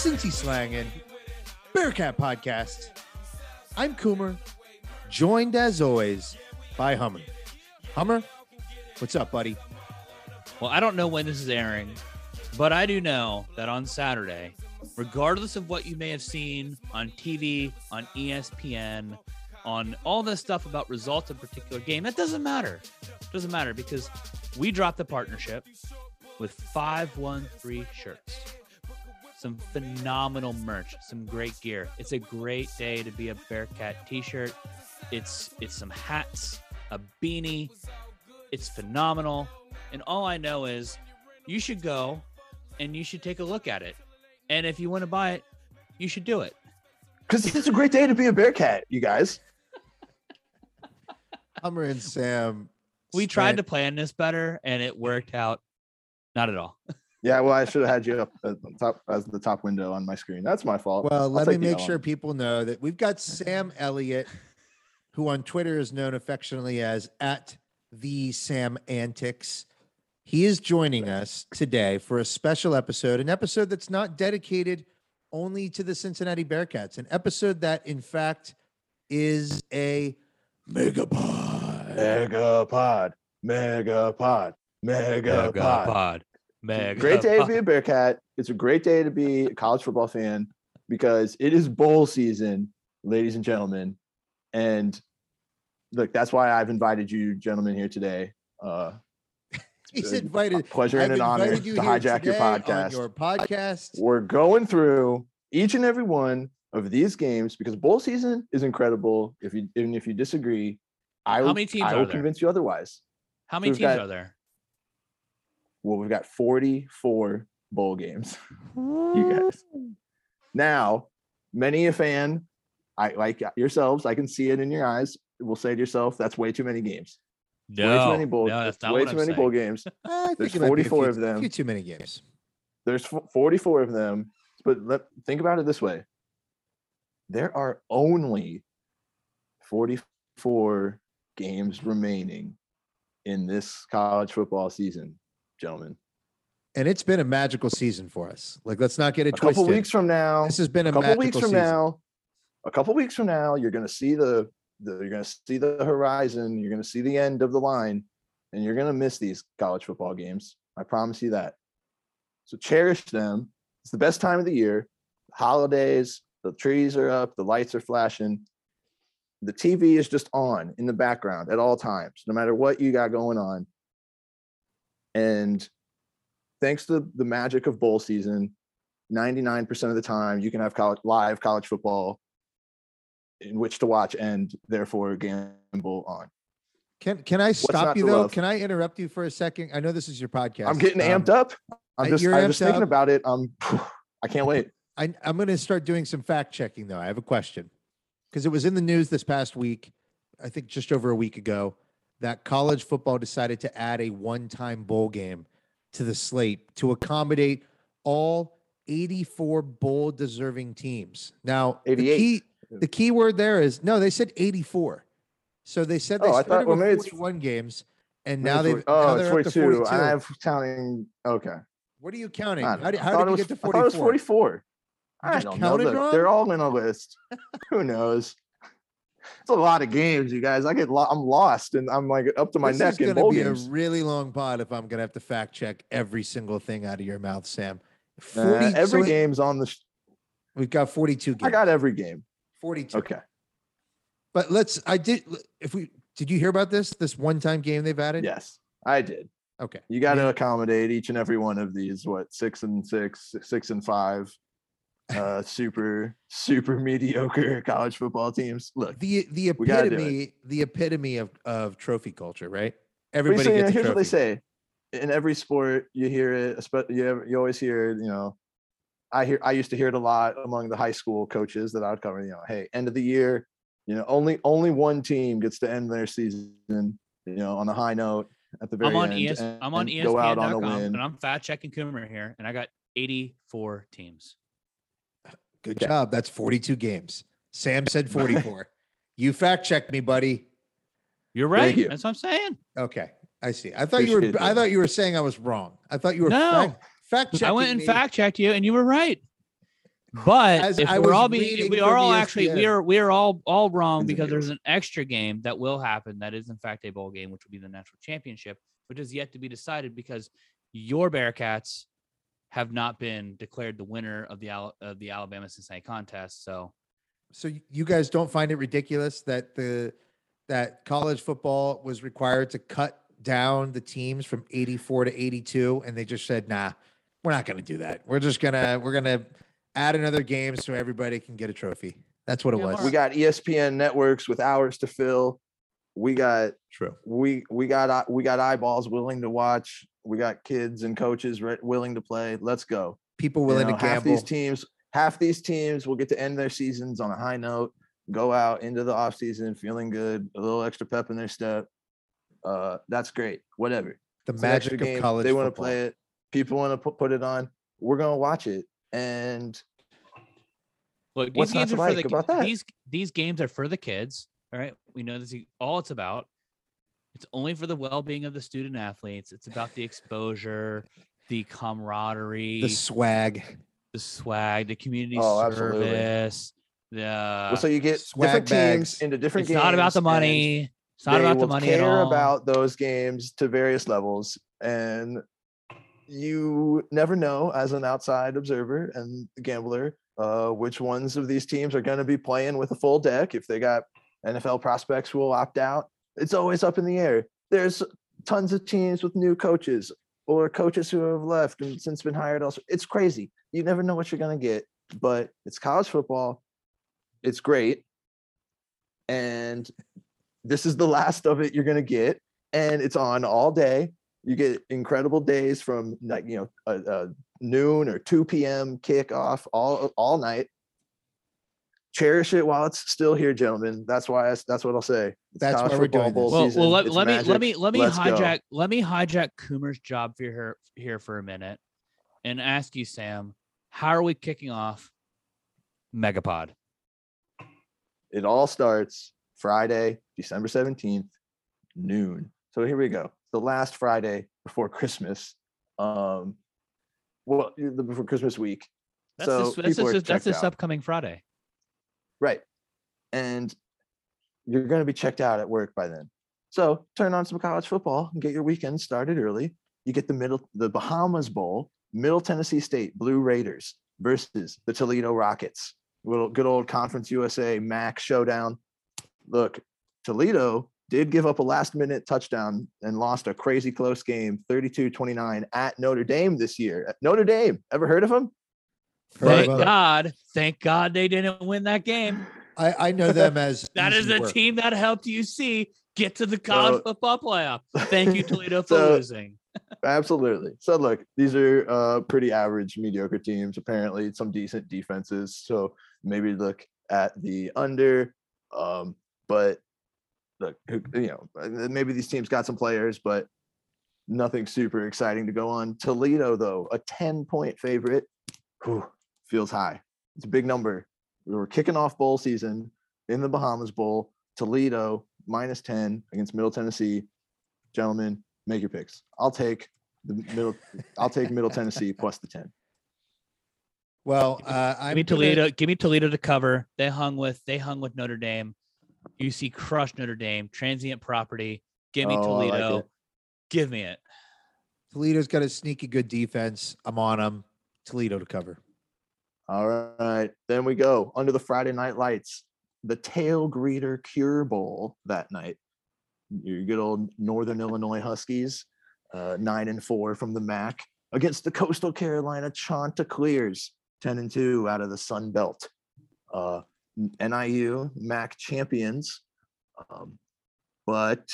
Cincy Slang and Bearcat Podcast. I'm Coomer, joined as always by Hummer. Hummer, what's up, buddy? Well, I don't know when this is airing, but I do know that on Saturday, regardless of what you may have seen on TV, on ESPN, on all this stuff about results of a particular game, that doesn't matter. It doesn't matter because we dropped the partnership with 513 shirts. Some phenomenal merch, some great gear. It's a great day to be a Bearcat t-shirt. It's it's some hats, a beanie. It's phenomenal. And all I know is you should go and you should take a look at it. And if you want to buy it, you should do it. Because it's a great day to be a Bearcat, you guys. Hummer and Sam. We tried to plan this better and it worked out not at all. Yeah, well, I should have had you up at the top as the top window on my screen. That's my fault. Well, I'll let me make sure on it. people know that we've got Sam Elliott, who on Twitter is known affectionately as at the Sam Antics. He is joining us today for a special episode, an episode that's not dedicated only to the Cincinnati Bearcats, an episode that, in fact, is a megapod. megapod, megapod, mega pod, mega pod. pod. Great day to be a Bearcat. It's a great day to be a college football fan because it is bowl season, ladies and gentlemen. And look, that's why I've invited you gentlemen here today. Uh, He's a invited. pleasure and I've an honor to hijack your podcast. Your podcast. we're going through each and every one of these games because bowl season is incredible. If you even if you disagree, I How will, many teams I will convince you otherwise. How many we've teams got- are there? Well, we've got 44 bowl games. You guys. Now, many a fan, I like yourselves, I can see it in your eyes, will say to yourself, that's way too many games. way too many bowl, no, that's that's not way too I'm many saying. bowl games. There's it might be a 44 few- of them. too many games. There's 44 of them, but let think about it this way. There are only 44 games remaining in this college football season, gentlemen. And it's been a magical season for us. Like, let's not get it twisted. A couple weeks from now, this has been a, a couple magical weeks from season. now, a couple weeks from now, you're going to see the, the you're going to see the horizon, you're going to see the end of the line, and you're going to miss these college football games. I promise you that. So cherish them. It's the best time of the year. Holidays, the trees are up, the lights are flashing. The TV is just on in the background at all times, no matter what you got going on. And thanks to the magic of bowl season, 99% of the time you can have college, live college football in which to watch and therefore gamble on. Can can I stop you though? love? Can I interrupt you for a second? I know this is your podcast. I'm getting Um, amped up. I'm just, I'm just thinking up. about it. I'm, I can't wait. I, I'm going to start doing some fact checking though. I have a question because it was in the news this past week, I think just over a week ago, that college football decided to add a one-time bowl game to the slate to accommodate all 84 bowl deserving teams. Now, the 88. key the key word there is no, they said 84. So they said they Oh, I started thought- well, with maybe it's- 41 games and now they've now oh, it's they're up to 42. 42. I have counting. Okay. What are you counting? I How, did, how did you was- get to 44? I thought it was 44? 44. I don't know. counted they're all in a list. Who knows? It's a lot of games, you guys. I get lo- I'm lost and I'm like up to my this neck is in gonna bowl be games. a really long pod if I'm gonna have to fact check every single thing out of your mouth, Sam. Nah, 40, every so game's on the. sh- we've got 42 games. I got every game. 42. Okay. But let's. I did. If we did you hear about this? This one-time game they've added. Yes, I did. Okay. You got to accommodate each and every one of these. What six and six, six and five, uh, super super mediocre college football teams. Look, The the We gotta do it. epitome the epitome of of trophy culture, right? but you Everybody see, gets a here's what they say in every sport. You hear it. espe- You ever- you always hear. You know, I hear. I used to hear it a lot among the high school coaches that I would cover. You know, hey, end of the year. You know, only only one team gets to end their season. You know, on a high note at the very I'm on end. ES, and- I'm on and go out on a ESPN.com and I'm fact checking Coomer here, and I got 84 teams. Good Yeah. job. That's 42 games. Sam said 44. you fact checked me, buddy. You're right. you. That's what I'm saying. Okay. I see. I thought you were. Appreciate I thought you were saying I was wrong. I thought you were No. fact, fact checking. I went and me. fact checked you, and you were right. But As if I we're all being, we are all actually, we are we are all all wrong because there's an extra game that will happen. That is in fact a bowl game, which will be the national championship, which is yet to be decided because your Bearcats have not been declared the winner of the Al- of the Alabama Cincinnati contest. So So you guys don't find it ridiculous that the that college football was required to cut down the teams from 84 to 82 and they just said, "Nah, we're not going to do that. We're just going to we're going to add another game so everybody can get a trophy." That's what it was. We got ESPN networks with hours to fill. We got True. we we got eye- we got eyeballs willing to watch. We got kids and coaches re- willing to play. Let's go. People You willing know, to half these teams, half these teams will get to end their seasons on a high note, go out into the off season feeling good, a little extra pep in their step. Uh, that's great. Whatever. the It's an extra magic of game. college They want to play it. People want to put, put it on. We're gonna watch it. And look, these What's not games to are for the about that? these these games are for the kids. All right, we know this is all it's about. It's only for the well-being of the student athletes. It's about the exposure, the camaraderie, the swag. the swag, the community Oh, absolutely. service. The well, so you get swag different bags. teams into different it's games. not about the money. It's not they about the will money at care all. about those games to various levels and you never know as an outside observer and gambler uh, which ones of these teams are going to be playing with a full deck if they got nfl prospects will opt out it's always up in the air. There's tons of teams with new coaches or coaches who have left and since been hired elsewhere. It's crazy. You never know what you're going to get but it's college football. It's great. And this is the last of it you're going to get and it's on all day. You get incredible days from like you know noon or 2 p.m kickoff all all night cherish it while it's still here gentlemen. That's why I, s- that's what i'll say. It's That's college why we're doing bowl well, well let, let me let me let me Let's go. hijack let me hijack Coomer's job for here here for a minute and ask you, Sam, how are we kicking off Megapod? it all starts friday december 17th noon. So here we go. The last friday before christmas um well the- before christmas week. That's so this, that's this, that's this upcoming Friday. Right. And you're going to be checked out at work by then. So turn on some college football and get your weekend started early. You get the middle, the Bahamas Bowl, Middle Tennessee State Blue Raiders versus the Toledo Rockets. Little good old Conference USA MAC showdown. Look, Toledo did give up a last minute touchdown and lost a crazy close game 32 29 at Notre Dame this year. Notre Dame, ever heard of them? Heard Thank of 'em. God. Thank God they didn't win that game. I, I know them as That is easy the work. team that helped UC get to the college So- football playoff. Thank you, Toledo, for So- losing. Absolutely. So look, these are uh, pretty average, mediocre teams. Apparently, some decent defenses. So maybe look at the under. Um, but look, you know, maybe these teams got some players, but nothing super exciting to go on. Toledo, though, a ten-point favorite, whew, feels high. It's a big number. We were kicking off bowl season in the Bahamas Bowl. Toledo minus ten against Middle Tennessee. Gentlemen, make your picks. I'll take the middle. I'll take Middle Tennessee plus the ten. Well, uh, Give I'm me gonna- Toledo. Give me Toledo to cover. They hung with they hung with Notre Dame. UC crushed Notre Dame. Transient property. Give me Oh, I like Toledo. Give me it. Toledo's got a sneaky good defense. I'm on them. Toledo to cover. All right, then we go under the Friday night lights. The Tailgreeter Cure Bowl that night. Your good old Northern Illinois Huskies, uh, nine and four from the MAC against the Coastal Carolina Chanticleers, ten and two out of the Sun Belt. Uh, NIU MAC champions, um, but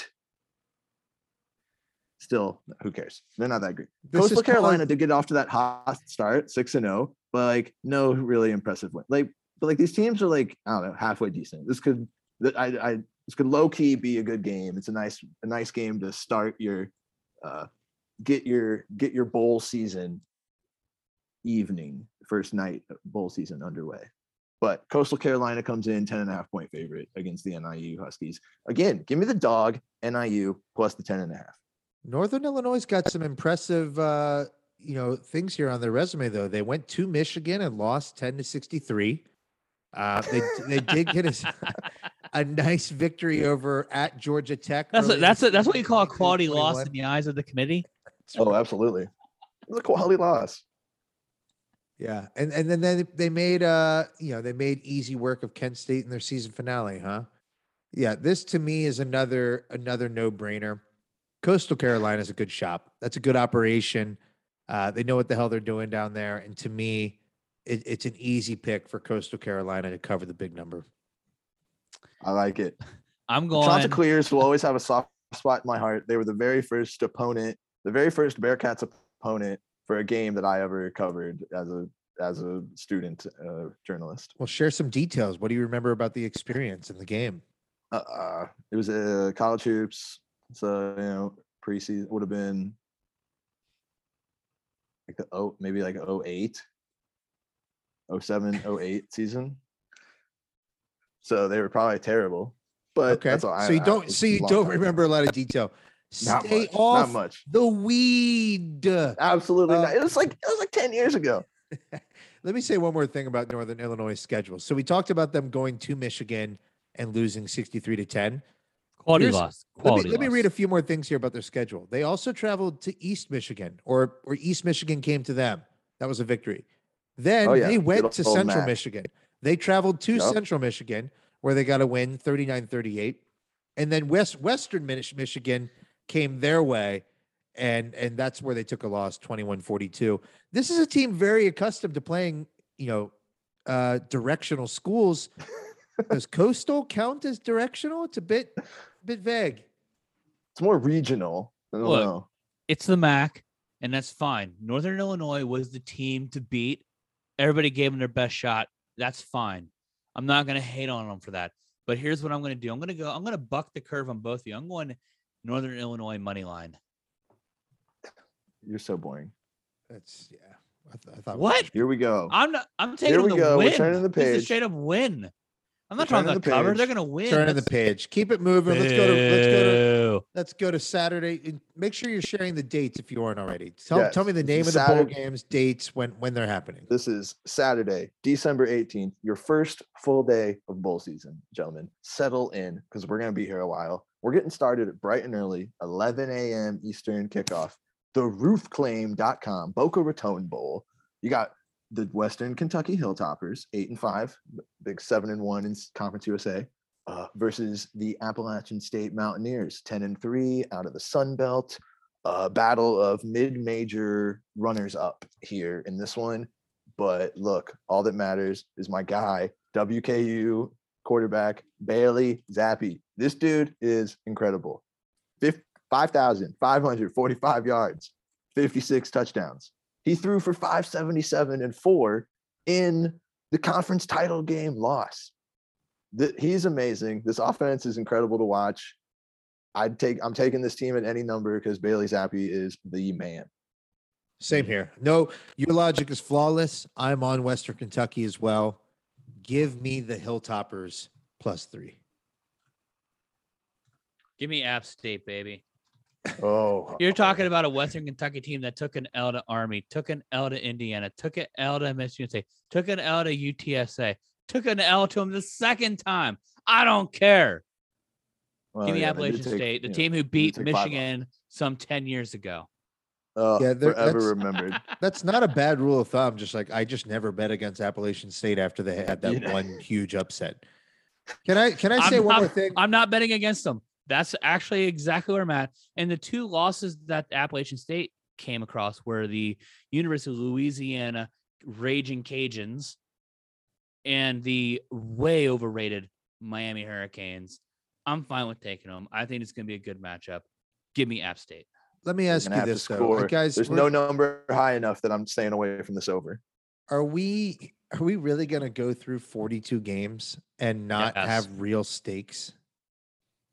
still, who cares? They're not that great. This Coastal Carolina did get off to that hot start, six and zero, but like no really impressive win. Like, but like these teams are like I don't know, halfway decent. This could, I, I, this could low key be a good game. It's a nice, a nice game to start your, uh, get your get your bowl season evening first night of bowl season underway. But Coastal Carolina comes in 10 and a half point favorite against the NIU Huskies. Again, give me the dog NIU plus the 10 and a half. Northern Illinois got some impressive, uh, you know, things here on their resume. Though they went to Michigan and lost ten to sixty-three. Uh, they they did get a, a nice victory over at Georgia Tech. That's a, that's a, that's what you call a quality loss in the eyes of the committee. Oh, absolutely. It was a quality loss. Yeah, and and then they they made uh you know they made easy work of Kent State in their season finale, huh? Yeah, this to me is another another no brainer. Coastal Carolina is a good shop. That's a good operation. Uh, they know what the hell they're doing down there, and to me, it, it's an easy pick for Coastal Carolina to cover the big number. I like it. I'm The going. Chanticleers will always have a soft spot in my heart. They were the very first opponent, the very first Bearcats opponent for a game that I ever covered as a as a student uh, journalist. Well, share some details. What do you remember about the experience in the game? Uh, uh, it was a uh, college hoops, so you know preseason would have been like the oh maybe like 08 07 08 season. So they were probably terrible. But Okay, that's all I, so you don't it's so you don't remember a lot of detail. not Stay much, off not much. the weed. Absolutely Uh, not. It was like it was like 10 years ago. Let me say one more thing about Northern Illinois' schedule. So we talked about them going to Michigan and losing 63 to 10. Quality here's- loss. Let Quality me, let me read a few more things here about their schedule. They also traveled to East Michigan, or or East Michigan came to them. That was a victory. Then Oh, yeah. they Good went to Central Mac. Michigan. They traveled to Yup. Central Michigan, where they got a win 39 38. And then West Western Michigan came their way, and and that's where they took a loss 21 42. This is a team very accustomed to playing, you know, uh, directional schools. Does Coastal count as directional? It's a bit bit vague. It's more regional. I don't Look, know. It's the MAC, and that's fine. Northern Illinois was the team to beat. Everybody gave them their best shot. That's fine. I'm not going to hate on them for that. But here's what I'm going to do. I'm going to go. I'm going to buck the curve on both of you. I'm going Northern Illinois money line. You're so boring. That's yeah. I, th- I thought What? Here we go. I'm not. I'm taking we them to go. We're turning the This is a straight up win. I'm not We're talking turning about the cover. page. They're going to win. Turning the That's- page. Keep it moving. Let's go to let's go to let's go to Saturday. and Make sure you're sharing the dates if you aren't already. Tell tell me the this name of is the bowl games, dates, when when they're happening. This is Saturday, December 18th, your first full day of bowl season, gentlemen. Settle in because we're going to be here a while. We're getting started at bright and early, 11 a.m. Eastern kickoff. The roofclaim.com Boca Raton Bowl. You got the Western Kentucky Hilltoppers, eight and five, big seven and one in Conference USA, uh, versus the Appalachian State Mountaineers, 10 and three out of the Sun Belt. A battle of mid-major runners up here in this one. But look, all that matters is my guy, WKU quarterback Bailey Zappe. This dude is incredible. Fif- 5,545 yards, 56 touchdowns. He threw for 577 and four in the conference title game loss. Th- he's amazing. This offense is incredible to watch. I'd take I'm taking this team at any number because Bailey Zappe is the man. Same here. No, your logic is flawless. I'm on Western Kentucky as well. Give me the Hilltoppers plus three. Give me App State, baby. Oh, You're talking about a Western Kentucky team that took an L to Army, took an L to Indiana, took an L to Michigan State, took an L to UTSA, took an L to them the second time. I don't care. Well, Give me yeah, Appalachian take, State, the you know, team who beat take five off. Michigan some 10 years ago. Oh, Yeah, they're- forever that's- remembered. That's not a bad rule of thumb. Just like I just never bet against Appalachian State after they had that You know. one huge upset. Can I can I I'm say one not- more thing? I'm not betting against them. That's actually exactly where I'm at. And the two losses that Appalachian State came across were the University of Louisiana Raging Cajuns and the way overrated Miami Hurricanes. I'm fine with taking them. I think it's going to be a good matchup. Give me App State. Let me ask you this though. Like, guys. There's no number high enough that I'm staying away from this over. Are we are we really going to go through 42 games and not Yes. have real stakes?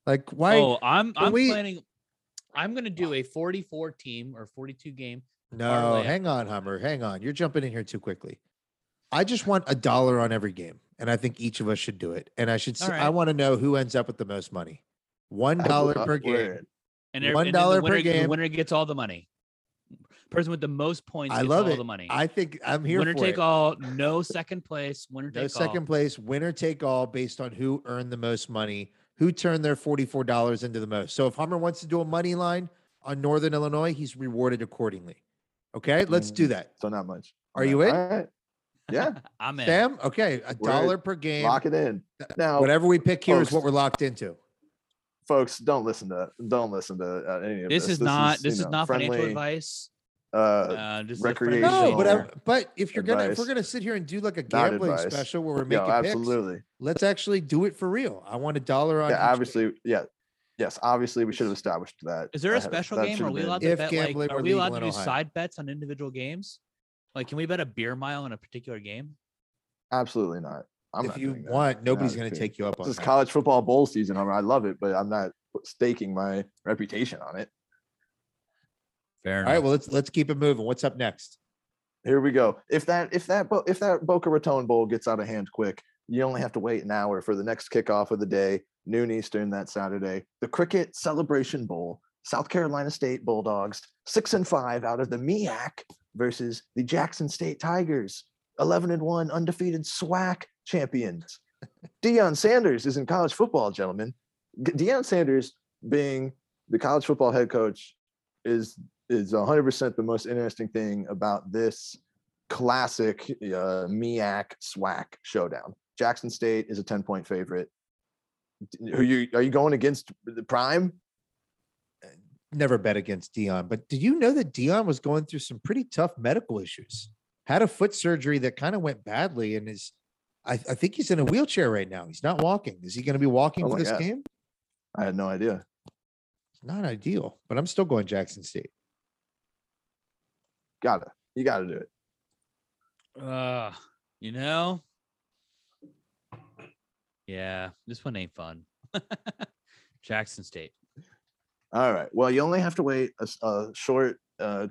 Like why? oh, I'm I'm we- planning. I'm going to do a 44 team or 42 game. no, parlay. hang on, Hummer. Hang on. You're jumping in here too quickly. I just want a dollar on every game, and I think each of us should do it. And I should. See, I want to know who ends up with the most money. One That's dollar what per game. in. And One and then the dollar per game. The winner gets all the money. Person with the most points I gets love all it. the money. I think I'm here winner for take it. all, no second place. Winner take all No take second all. place, winner take all based on who earned the most money, who turned their $44 into the most. So if Hummer wants to do a money line on Northern Illinois, he's rewarded accordingly. Okay, let's do Mm, that. So not much. Are Yeah, you in? all right. Yeah, I'm in. Sam, okay, a We're- dollar per game. lock it in. Now, Whatever we pick here is what we're locked into. folks, don't listen to don't listen to uh, any of This this. is not. you This is know, not financial friendly, advice. Uh, Uh, this is a friendly recreational No, but. I, but if you're gonna if we're gonna sit here and do like a gambling special where we're making picks, absolutely. let's actually do it for real. I want a dollar on. Yeah, each game. obviously. Yeah, yes. Obviously, we should have established that. Is there a special that game? Are we allowed to If bet gambling like? Are we allowed to do Ohio. side bets on individual games? Like, can we bet a beer mile on a particular game? Absolutely not. I'm if not you doing that. want, nobody's gonna take you up on This is college football bowl season. I, mean, I love it, but I'm not staking my reputation on it. Fair enough. right, well let's let's keep it moving. What's up next? Here we go. If that if that if that Boca Raton Bowl gets out of hand quick, you only have to wait an hour for the next kickoff of the day, noon Eastern that Saturday. The Cricket Celebration Bowl, South Carolina State Bulldogs, six and five out of the MEAC versus the Jackson State Tigers, eleven and one undefeated SWAC champions. Deion Sanders is in college football, gentlemen. G- Deion Sanders being the college football head coach is is 100% the most interesting thing about this classic uh, MEAC SWAC showdown. Jackson State is a 10 point favorite. Are you are you going against the prime? Never bet against Deion, but did you know that Deion was going through some pretty tough medical issues? Had a foot surgery that kind of went badly, and is I, I think he's in a wheelchair right now. He's not walking. Is he going to be walking Oh for this God. game? I had no idea. It's not ideal, but I'm still going Jackson State. Gotta you gotta do it. Uh, you know, yeah, this one ain't fun. Jackson State. All right. Well, you only have to wait a short, uh,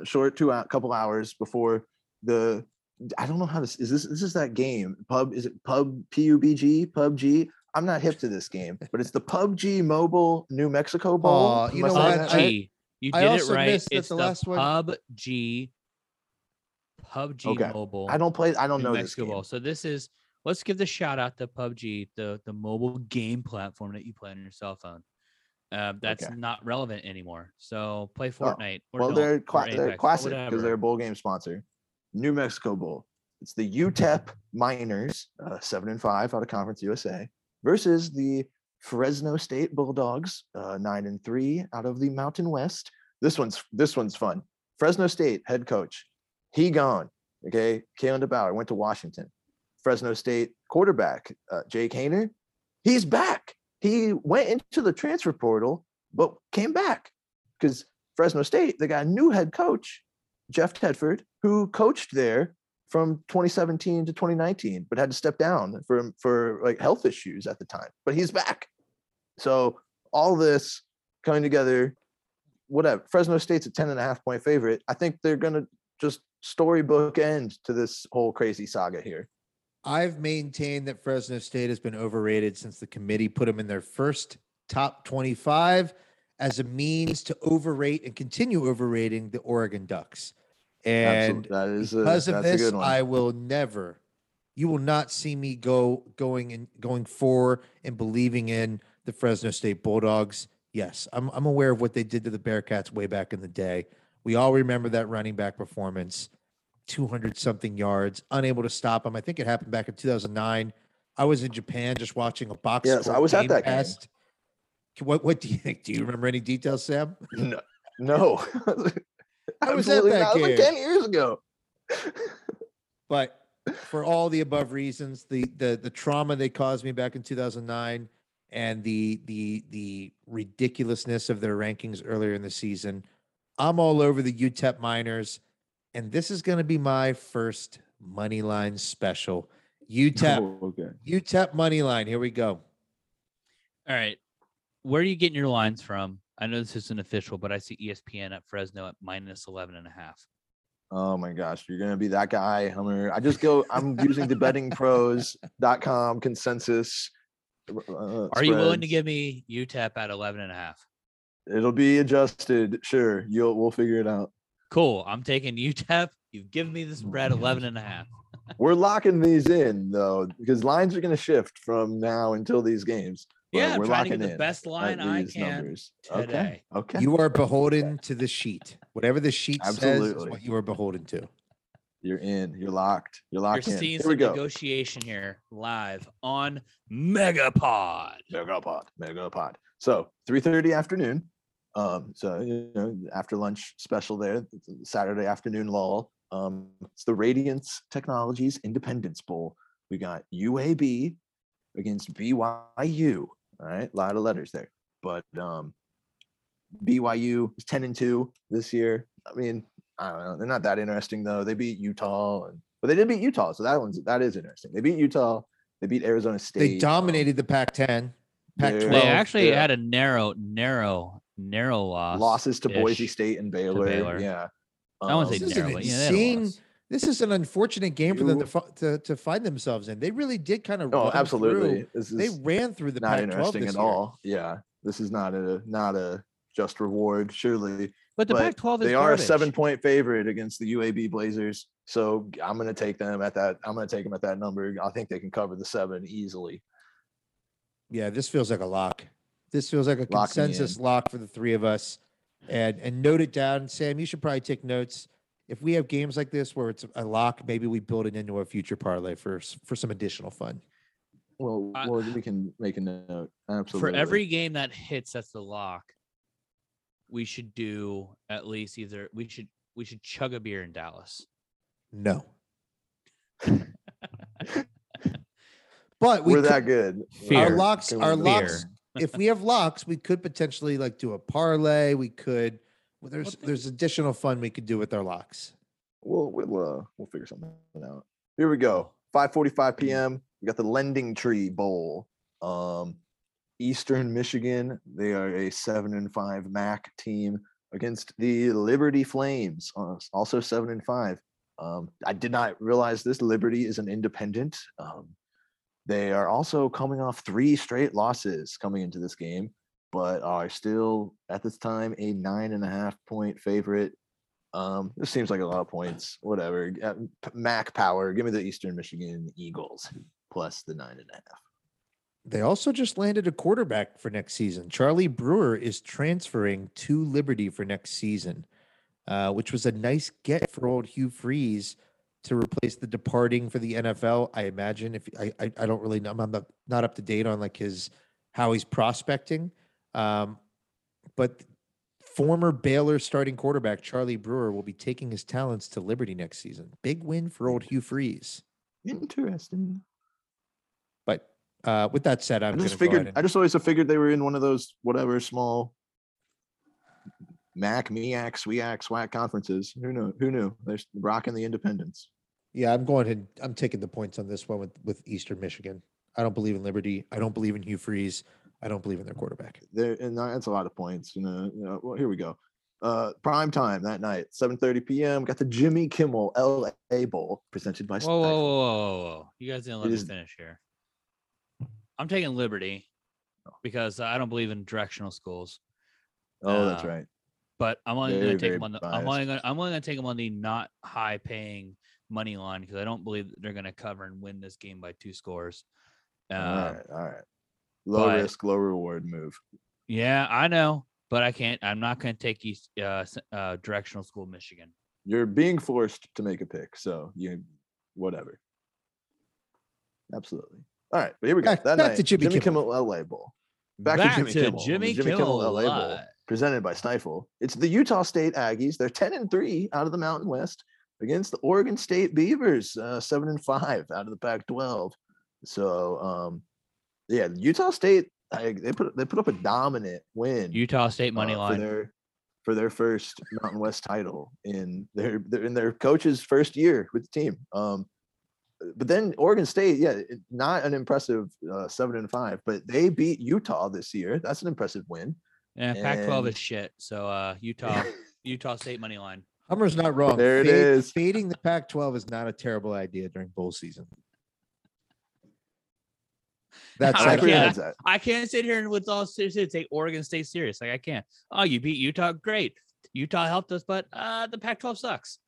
a short two out, couple hours before the. I don't know how this is. This this is that game. Pub is it pub P U B G PUBG. I'm not hip to this game, but it's the PUBG Mobile New Mexico Bowl. Aw, you know saying what? that right? PUBG. You I did it also right. missed that It's the the, last one- PUBG. PUBG Okay. Mobile. I don't play. I don't New know this game. So this is let's give the shout out to PUBG, the the mobile game platform that you play on your cell phone. Uh, that's Okay. not relevant anymore. So play Fortnite. or Well, they're or cla- they're classic because they're a bowl game sponsor. New Mexico Bowl. It's the UTEP Miners, uh, seven and five out of Conference USA, versus the Fresno State Bulldogs, uh, nine and three out of the Mountain West. This one's this one's fun. Fresno State head coach, he gone. Okay, Kalen DeBoer went to Washington. Fresno State quarterback uh, Jake Haener, he's back. He went into the transfer portal, but came back because Fresno State, they got a new head coach, Jeff Tedford, who coached there from 2017 to 2019, but had to step down for for like health issues at the time. But he's back. So all this coming together, whatever. Fresno State's a 10 and a half point favorite. I think they're gonna just storybook end to this whole crazy saga here. I've maintained that Fresno State has been overrated since the committee put them in their first top 25 as a means to overrate and continue overrating the Oregon Ducks. And Absolute- that is a, because of this. I will never, you will not see me go going and going for and believing in the Fresno State Bulldogs. Yes, I'm, I'm aware of what they did to the Bearcats way back in the day. We all remember that running back performance, 200 something yards, unable to stop them. I think it happened back in 2009. I was in Japan just watching a box. Yes, I was at that game. What what do you think? Do you remember any details, Sam? no, no. I was at that not. It was like 10 years ago. but for all the above reasons, the the the trauma they caused me back in 2009 and the the the ridiculousness of their rankings earlier in the season, I'm all over the UTEP miners, and this is going to be my first money line special. UTEP Oh, okay. UTEP money line. Here we go. All right. Where are you getting your lines from? I know this isn't official, but I see ESPN at Fresno at minus 11 and a half. Oh my gosh, you're gonna be that guy, Hummer. I just go. I'm using the bettingpros.com consensus. Uh, Are you willing to give me UTEP at 11 and a half? It'll be adjusted. Sure, you'll we'll figure it out. Cool. I'm taking UTEP. You've given me the spread 11 and a half. We're locking these in though, because lines are going to shift from now until these games. but Yeah, I'm we're trying to locking get the best line I can numbers. today. Okay. Okay. You are beholden to the sheet. Whatever the sheet says is what you are beholden to. You're in. You're locked. You're locked You're in. seeing Here some we go. negotiation here live on Megapod. Megapod. Megapod. So 3:30 afternoon. Um, so you know, after lunch special there, Saturday afternoon lull. Um, it's the Radiance Technologies Independence Bowl. We got UAB against BYU. All right, a lot of letters there. But um BYU is 10 and 2 this year. I mean, I don't know. They're not that interesting though. They beat Utah and but they did beat Utah, so that one's that is interesting. They beat Utah, they beat Arizona State. They um, dominated the Pac-10, Pac-12. They actually yeah. had a narrow, narrow, narrow loss. losses to Boise State and Baylor. Baylor. Yeah. I wouldn't Um, say This is narrow, but yeah, they had a insane- loss. This is an unfortunate game for them to, to to find themselves in. They really did kind of. Oh, absolutely. through- This They ran through the not Pac-12 interesting this at year. all. Yeah. This is not a not a just reward, surely. But the but Pac-12 is they are a seven point favorite against the UAB Blazers. So I'm gonna take them at that. I'm gonna take them at that number. I think they can cover the seven easily. Yeah, this feels like a lock. This feels like a Lock consensus lock for the three of us. And and note it down, Sam. You should probably take notes. If we have games like this where it's a lock, maybe we build it into a future parlay for for some additional fun. Well, Uh, well, we can make a note. Absolutely. For every game that hits, that's the lock. We should do at least either we should we should chug a beer in Dallas. No. but we we're could- that good. Fear. our locks, can our we- locks. if we have locks, we could potentially like do a parlay. We could. well, There's the- there's additional fun we could do with our locks. We'll we'll uh, we'll figure something out. Here we go. 5:45 p.m. We got the LendingTree Bowl. Um, Eastern Michigan. They are a seven and five MAC team against the Liberty Flames. uh, Also seven and five. Um, I did not realize this. Liberty is an independent. Um, they are also coming off three straight losses coming into this game, but are still at this time a nine and a half point favorite. Um, this seems like a lot of points. Whatever. Mac power. Give me the Eastern Michigan Eagles plus the nine and a half. They also just landed a quarterback for next season. Charlie Brewer is transferring to Liberty for next season, uh, which was a nice get for old Hugh Freeze to replace the departing for the NFL. I imagine if I I, I don't really know, I'm not, not up to date on like his how he's prospecting, um, but former Baylor starting quarterback Charlie Brewer will be taking his talents to Liberty next season. Big win for old Hugh Freeze. Interesting. But uh, with that said, I I'm just gonna go ahead figured. and- I just always have figured they were in one of those whatever small Mac, MEAC, SWEAC, SWAC conferences. Who knew? Who knew? They're s- rocking the independence. Yeah, I'm going to. I'm taking the points on this one with with Eastern Michigan. I don't believe in Liberty. I don't believe in Hugh Freeze. I don't believe in their quarterback. There, and that's a lot of points. You know. You know well, here we go. Uh, prime time that night, 7:30 p.m. Got the Jimmy Kimmel LA Bowl presented by. Whoa, whoa, whoa, whoa, whoa, whoa! You guys didn't let It me is- finish here. I'm taking Liberty because I don't believe in directional schools. Oh, that's Uh, right. But I'm only Very, going to take very them on the. I'm biased. only going. I'm only going to take them on the not high paying money line because I don't believe that they're going to cover and win this game by two scores. all Um, right, all right. Low but- risk, low reward move. Yeah, I know, but I can't. I'm not going to take East uh, s- uh, directional school Michigan. You're being forced to make a pick, so you, whatever. Absolutely. All right, but here we go. Back- that back night, to Jimmy Kimmel. LA Bowl, Back to Jimmy Kimmel, Jimmy, Jimmy Kimmel, Kimmel LA Bowl. Presented by Stifel. It's the Utah State Aggies. They're ten and three out of the Mountain West against the Oregon State Beavers, uh, seven and five out of the Pac-12. So, um, yeah, Utah State I, they put they put up a dominant win. Utah State money uh, line. for their for their first Mountain West title in their, their in their coach's first year with the team. Um, but then Oregon State, yeah, not an impressive uh, seven and five, but they beat Utah this year. That's an impressive win. Yeah, Pac-12 and- is shit. So uh, Utah, Utah State money line. Hummer's not wrong. There it Fade- is. Fading the Pac-12 is not a terrible idea during bowl season. That's I I like said, where your can't- head's at. I can't sit here and with all seriousness take Oregon State serious. Like I can't. Oh, you beat Utah, great. Utah helped us, but uh, the Pac-12 sucks.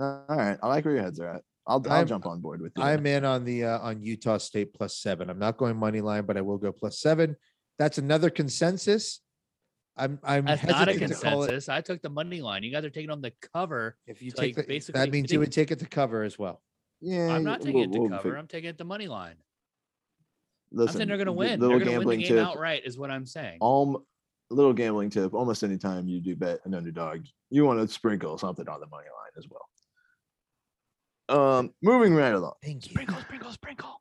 All right, I like where your heads are at. I'll I'll I'm- jump on board with you. I'm in on the uh, on Utah State plus seven. I'm not going money line, but I will go plus seven. That's another consensus. I'm I'm That's not a hesitant to consensus. I took the money line. You guys are taking on the cover. If you take like, the, basically that means you would take it to cover as well. yeah, I'm not yeah, taking it to we'll- we'll cover. fig- I'm taking it to money line. Listen, I'm saying they're going to win. Little They're going to win the gambling game tip. outright, is what I'm saying. Um, little gambling tip. Almost anytime you do bet an underdog, you want to sprinkle something on the money line as well. Um, moving right along. Thank you. Sprinkle, sprinkle, sprinkle.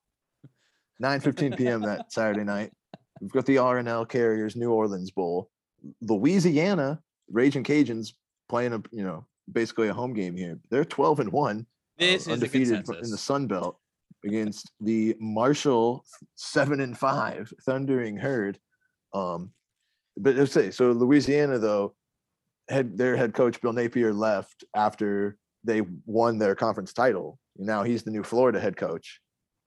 9:15 p.m. that Saturday night. We've got the R+L Carriers New Orleans Bowl. Louisiana Raging Cajuns playing a you know basically a home game here. They're 12 and one, uh, This is undefeated in the Sun Belt against the Marshall seven and five Thundering Herd. Um, but let's say so Louisiana though had their head coach Bill Napier left after they won their conference title. Now he's the new Florida head coach.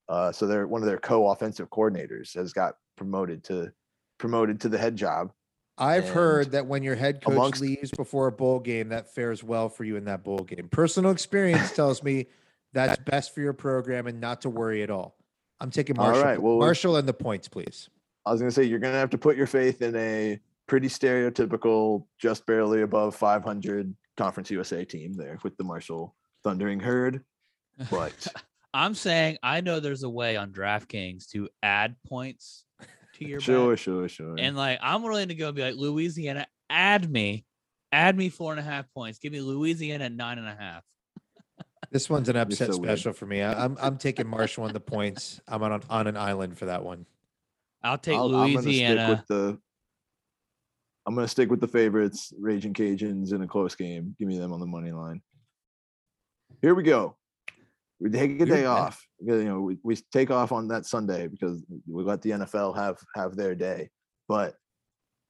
Uh, so they're one of their co-offensive coordinators has got promoted to promoted to the head job. I've heard that when your head coach amongst- leaves before a bowl game, that fares well for you in that bowl game. Personal experience tells me that's best for your program and not to worry at all. I'm taking Marshall. right, well- Marshall and the points, please. I was gonna say you're gonna have to put your faith in a pretty stereotypical, just barely above 500 Conference USA team there with the Marshall Thundering Herd. But I'm saying I know there's a way on DraftKings to add points to your bet. sure, sure, sure. And like I'm willing to go be like Louisiana, add me, add me four and a half points. Give me Louisiana nine and a half. This one's an upset so weird. special for me. I, I'm I'm taking Marshall on the points. I'm on on an island for that one. I'll take I'll- I'm gonna stick Louisiana. with the. I'm gonna stick with the favorites, Raging Cajuns in a close game. Give me them on the money line. Here we go. We take a day off. You know, we, we take off on that Sunday because we let the NFL have have their day. But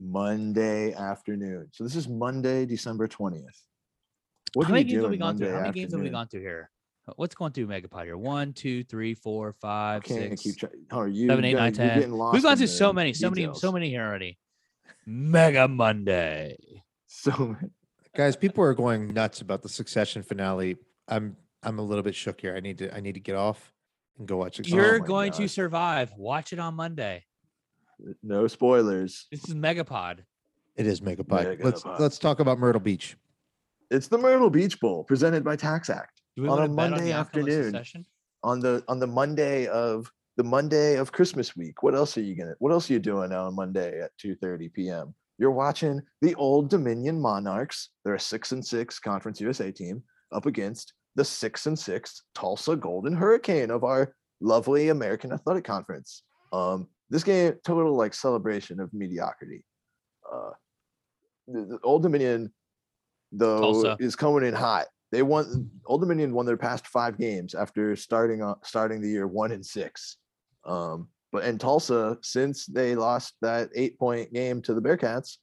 Monday afternoon. So this is Monday, December twentieth. What How many you games have we gone through? How many games have we afternoon? gone through here? What's going through Megapod here? One, two, three, four, five, Can't six, keep. How are you? seven, eight, nine, ten. We've gone through so many, so many, so details. many here already. Mega Monday. So. Guys, people are going nuts about the Succession finale. I'm I'm a little bit shook here. I need to I need to get off and go watch. it. Oh You're my going to survive. Watch it on Monday. No spoilers. This is Megapod. It is Megapod. Let's let's talk about Myrtle Beach. It's the Myrtle Beach Bowl presented by TaxAct On a to bet on Monday the outcome of afternoon. On the on the Monday of the Monday of Christmas week. What else are you gonna? What else are you doing on Monday at two thirty p.m.? You're watching the Old Dominion Monarchs. They're a six and six Conference USA team up against the six and six Tulsa Golden Hurricane of our lovely American Athletic Conference. Um, this game total like celebration of mediocrity. Uh, the, the Old Dominion though Tulsa. is coming in hot. They won. Old Dominion won their past five games after starting on starting the year one and six. Um, but in Tulsa, since they lost that eight point game to the Bearcats,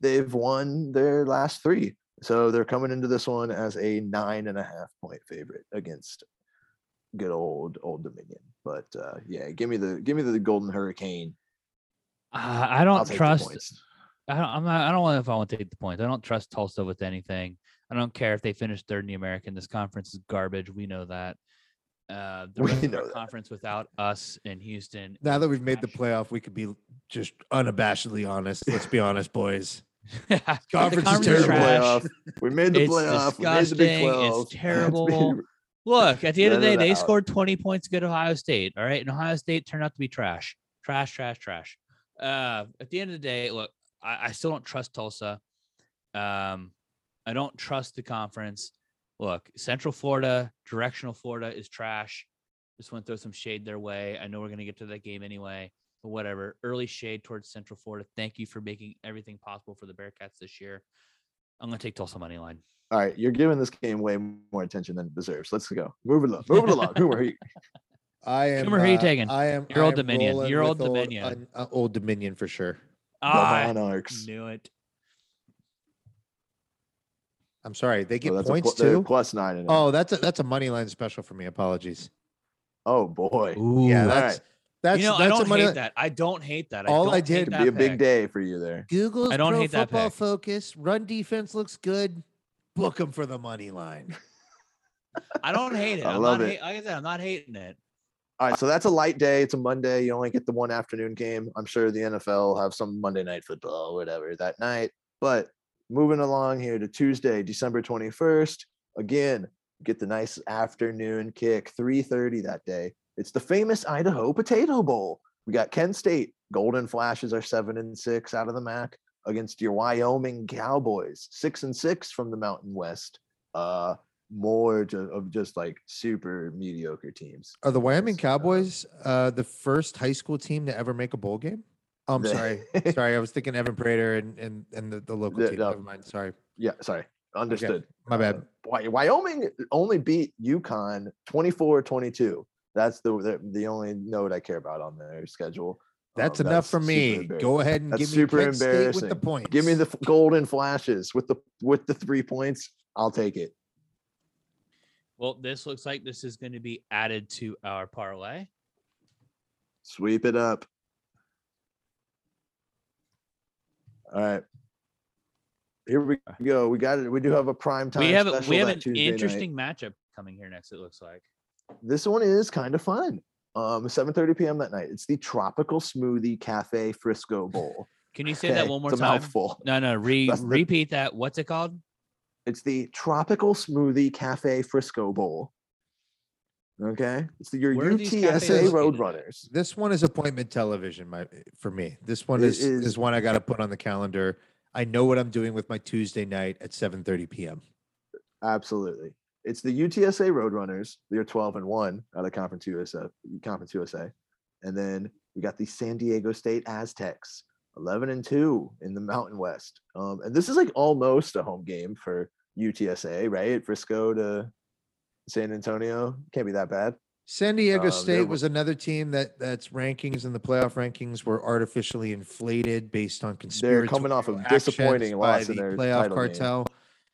they've won their last three. So they're coming into this one as a nine and a half point favorite against good old Old Dominion. But uh, yeah, give me the give me the Golden Hurricane. Uh, I don't trust. I don't. I'm not. I don't know if I want to take the points. I don't trust Tulsa with anything. I don't care if they finish third in the American. This conference is garbage. We know that. Uh, the We rest of know our that. conference without us in Houston. Now that we've made the playoff, we could be just unabashedly honest. Let's be honest, boys. The Conference is conference terrible. trash. Playoff. We made the It's playoff. We made the Big disgusting. It's 12. Let's be- terrible. Look, at the end of the day, they out. scored 20 points against Ohio State. All right. And Ohio State turned out to be trash. Trash, trash, trash. Uh, at the end of the day, look, I, I still don't trust Tulsa. Um, I don't trust the conference. Look, Central Florida, directional Florida is trash. Just want to throw some shade their way. I know we're going to get to that game anyway, but whatever. Early shade towards Central Florida. Thank you for making everything possible for the Bearcats this year. I'm going to take Tulsa money line. All right, you're giving this game way more attention than it deserves. Let's go. Move it along. Move it along. Who are you? I am. Who are you uh, taking? I am. You're I Old am Dominion. Your Old Dominion. un- uh, old Dominion for sure. The I Monarchs. knew it. I'm sorry. They get Oh, that's a points pl- they're too. plus nine. And a. Oh, that's a that's a money line special for me. Apologies. oh boy. Ooh, yeah, that's right. That's you know, I that's don't a money hate line. that. I don't hate that. All I, I did- hate be a big pick. day for you there. Google's I don't pro hate football pick. focus. Run defense looks good. Book them for the money line. I don't hate it. I I'm love not it. hate- like I said, I'm not hating it. All right, so that's a light day. It's a Monday. You only get the one afternoon game. I'm sure the NFL will have some Monday night football, whatever, that night. But moving along here to Tuesday, December 21st. Again, get the nice afternoon kick, 3:30 that day. It's the famous Idaho Potato Bowl. We got Kent State. Golden Flashes are seven and six out of the MAC against your Wyoming Cowboys, six and six from the Mountain West. Uh, more ju- of just like super mediocre teams. Are the Wyoming uh, Cowboys uh, the first high school team to ever make a bowl game? Oh, I'm They- sorry. sorry, I was thinking Evan Prater and and, and the, the local The- team. no. Never mind. Sorry. Yeah, sorry. Understood. My bad. Uh, Wyoming only beat UConn 24-22. That's the, the the only note I care about on their schedule. That's Um, enough for me. Go ahead and That's give me super Kent State with the embarrassing. points. Give me the f- golden flashes with the with the three points. I'll take it. Well, this looks like this is going to be added to our parlay. Sweep it up. All right. Here we go. We got it. We do have a prime time. we have a- we have an Tuesday night. interesting matchup coming here next. It looks like. this one is kind of fun. Um, 7:30 p.m. that night. It's the Tropical Smoothie Cafe Frisco Bowl. Can you say that one more it's a time? mouthful. No, no. Re- That's the- repeat that. What's it called? It's the Tropical Smoothie Cafe Frisco Bowl. Okay, it's the, your Where are these cafes UTSA? Roadrunners. This one is appointment television, my for me. This one It is, is is- one I got to put on the calendar. I know what I'm doing with my Tuesday night at 7:30 p.m. Absolutely, it's the UTSA Roadrunners. They're 12 and one out of Conference USA. Conference USA, and then we got the San Diego State Aztecs, 11 and two in the Mountain West. Um, and this is like almost a home game for UTSA, right? Frisco to San Antonio can't be that bad. San Diego Um, State was another team that that's rankings in the playoff rankings were artificially inflated based on conspiracy. They're coming off a disappointing loss in their playoff title game. cartel.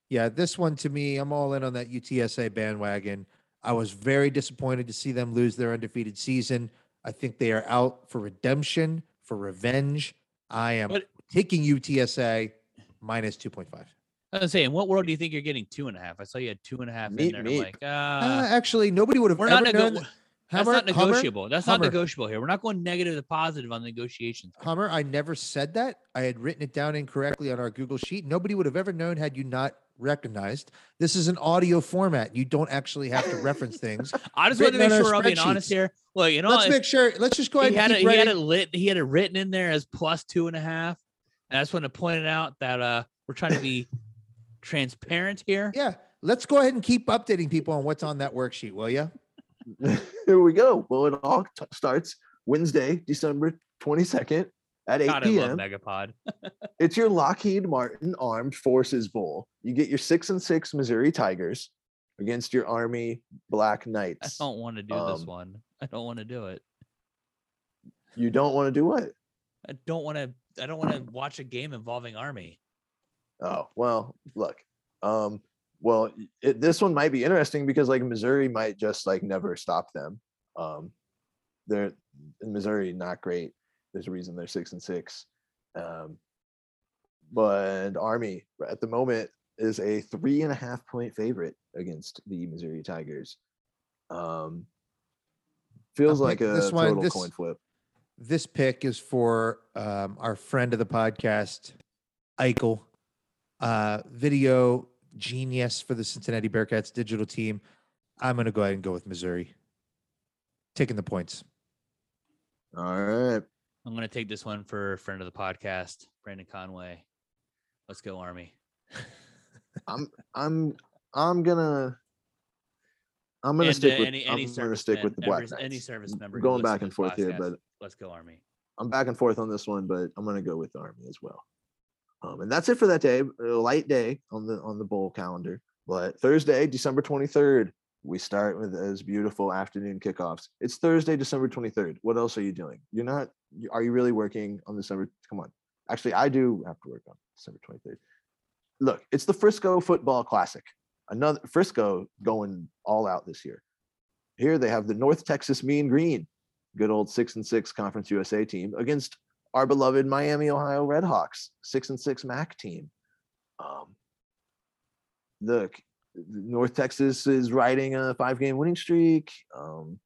Yeah, this one to me, I'm all in on that UTSA bandwagon. I was very disappointed to see them lose their undefeated season. I think they are out for redemption, for revenge. I am But- taking UTSA minus 2.5. I was saying, in what world do you think you're getting two and a half? I saw you had two and a half in Meep, there. I'm like, Uh, uh, actually, nobody would have we're ever not known. nego- that- that's Hummer- not Hummer- negotiable. That's Hummer. not negotiable here. We're not going negative to positive on negotiations. Hummer, I never said that. I had written it down incorrectly on our Google sheet. Nobody would have ever known had you not recognized. This is an audio format. You don't actually have to reference things. I just want to make sure I'm being honest here. Look, you know, let's make sure. Let's just go ahead he and had it. keep He had it lit. He had it written in there as plus two and a half. And I just want to point it out that uh we're trying to be transparent here. Yeah, let's go ahead and keep updating people on what's on that worksheet, will you? Here we go. Well, it all t- starts Wednesday, December 22nd at 8 God, I love p.m. Megapod. It's your Lockheed Martin Armed Forces Bowl. You get your six and six Missouri Tigers against your Army Black Knights. I don't want to do this Um, one. I don't want to do it. You don't want to do what? I don't want to. I don't want to watch a game involving Army. Oh, well, look. Um, well, it, this one might be interesting because like Missouri might just like never stop them. Um, they're in Missouri not great. There's a reason they're six and six. Um, but Army at the moment is a three and a half point favorite against the Missouri Tigers. Um, feels I'm like a this one- total this- coin flip. This pick is for um, our friend of the podcast, Eichel, uh, video genius for the Cincinnati Bearcats digital team. I'm going to go ahead and go with Missouri, taking the points. All right. I'm going to take this one for a friend of the podcast, Brandon Conway. Let's go Army. I'm I'm I'm gonna I'm gonna And, stick uh, with any I'm any gonna service stick with the Black every, any Knights. service I'm member. going back and this forth here, but let's go Army. I'm back and forth on this one, but I'm gonna go with the Army as well. Um, and that's it for that day. A light day on the on the bowl calendar. But Thursday, December 23rd, we start with those beautiful afternoon kickoffs. It's Thursday, December 23rd. What else are you doing? You're not. Are you really working on December? Come on. Actually, I do have to work on December 23rd. Look, it's the Frisco Football Classic. Another Frisco going all out this year. Here they have the North Texas Mean Green good old six and six Conference USA team against our beloved Miami, Ohio Redhawks, six and six MAC team. Um, look, North Texas is riding a five game winning streak. Um,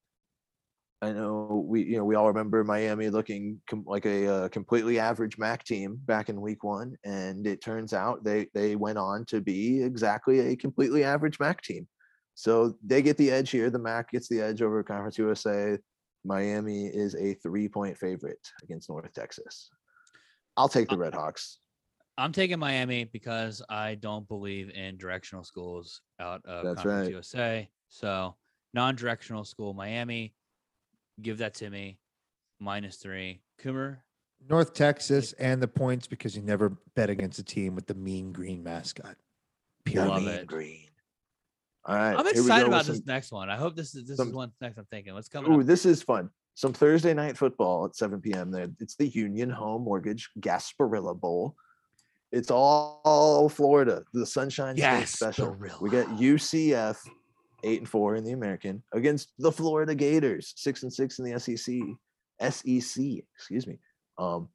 I know we, you know, we all remember Miami looking com- like a, uh completely average MAC team back in Week One, and it turns out they they went on to be exactly a completely average MAC team. So they get the edge here. The MAC gets the edge over Conference USA. Miami is a three point favorite against North Texas. I'll take the Redhawks. I'm taking Miami because I don't believe in directional schools out of That's Conference right. USA. So non-directional school Miami, give that to me. Minus three. Coomer, North Texas and the points because you never bet against a team with the mean green mascot. Pure Love Mean it. Green. All right. I'm excited about some- this next one. I hope this is this some- is one next I'm thinking. What's coming Ooh, up? this is fun. Some Thursday night football at 7 p.m. There, it's the Union Home Mortgage Gasparilla Bowl. It's all Florida, the Sunshine State Special. We got UCF eight and four in the American against the Florida Gators, six and six in the SEC. SEC, excuse me. Um,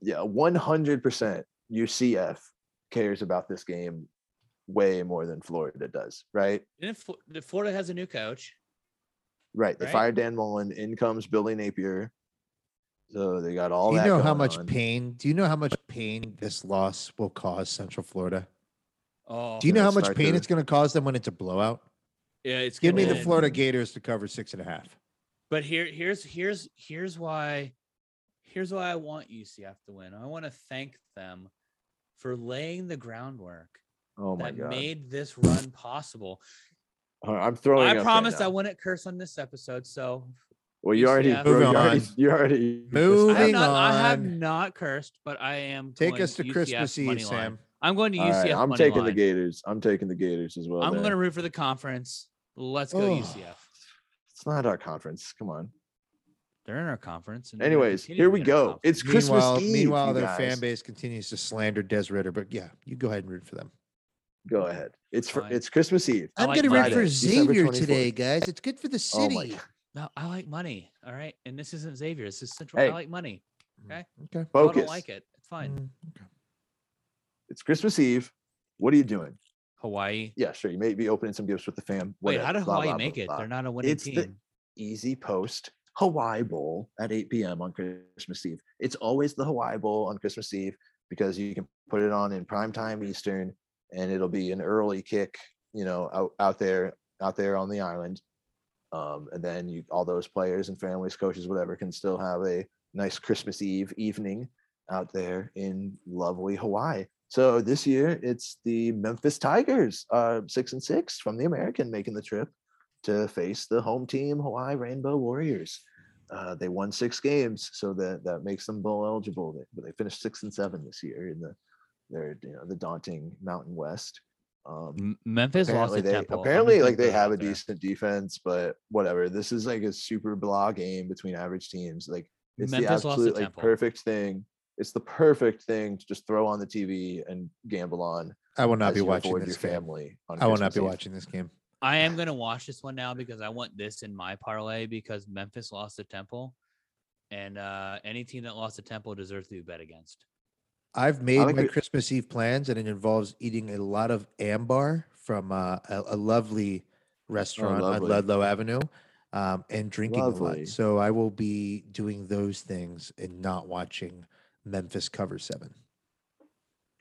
yeah, 100% UCF cares about this game way more than Florida does, right? Didn't Fl- the Florida has a new coach. Right. They Right. fired Dan Mullen. In comes Billy Napier. So they got all Do you know how much on. pain? Do you know how much pain this loss will cause Central Florida? Oh, Do you know how much pain to- it's going to cause them when it's a blowout? yeah, it's Give me gonna the. Florida Gators to cover six and a half. But here, here's here's here's why here's why I want UCF to win. I want to thank them for laying the groundwork Oh my that god! made this run possible. I'm throwing. I promised I wouldn't curse on this episode, so Well, you already. UCF. bro, Moving you already. on. You already. I have, Moving not, I have not cursed, but I am Take going us to UCF Christmas Eve, line. Sam. I'm going to All UCF. right, I'm money taking the. Gators. I'm taking the Gators as well. I'm going to root for the conference. Let's go Oh. UCF. It's not our conference. Come on. They're in our conference. and Anyways, here we be in our go. conference. It's Christmas meanwhile, Eve. meanwhile, their guys. fan base continues to slander Des Ridder. But yeah, you go ahead and root for them. Go ahead. It's for, Fine. it's Christmas Eve. I I'm like getting ready Friday, for December Xavier 24th. today, guys. It's good for the Oh my city. God. No, I like money. All right, and this isn't Xavier. This is Central. Hey. I like money. Okay. Okay. Y'all Focus. don't like it. It's fine. Mm, okay. It's Christmas Eve. What are you doing? Hawaii. Yeah, sure. You may be opening some gifts with the fam. Wait, whatever, how did blah, Hawaii blah, make blah, it? blah. They're not a winning It's the- team. EasyPost Hawaii Bowl at 8 p.m. on Christmas Eve. It's always the Hawaii Bowl on Christmas Eve because you can put it on in prime time Eastern and it'll be an early kick, you know, out, out there, out there on the island. Um, and then you all those players and families, coaches, whatever, can still have a nice Christmas Eve evening out there in lovely Hawaii. So this year it's the Memphis Tigers, uh, six and six from the American making the trip to face the home team Hawaii Rainbow Warriors. Uh, they won six games, so that that makes them bowl eligible. They, they finished six and seven this year in the their you know the daunting Mountain West. Um, Memphis lost apparently to they Temple. Apparently like they have a there. decent defense, but whatever. This is like a super blah game between average teams. Like it's the Memphis lost to absolute like Temple. perfect thing. It's the perfect thing to just throw on the TV and gamble on. I will not be watching this your game. family. On I will not be Eve. watching this game. I am gonna watch this one now because I want this in my parlay because Memphis lost to Temple, and uh, any team that lost to Temple deserves to be bet against. I've made like my it. Christmas Eve plans, and it involves eating a lot of ambar from uh, a, a lovely restaurant on lovely. Ludlow Avenue, um, and drinking a lot. So I will be doing those things and not watching Memphis cover seven.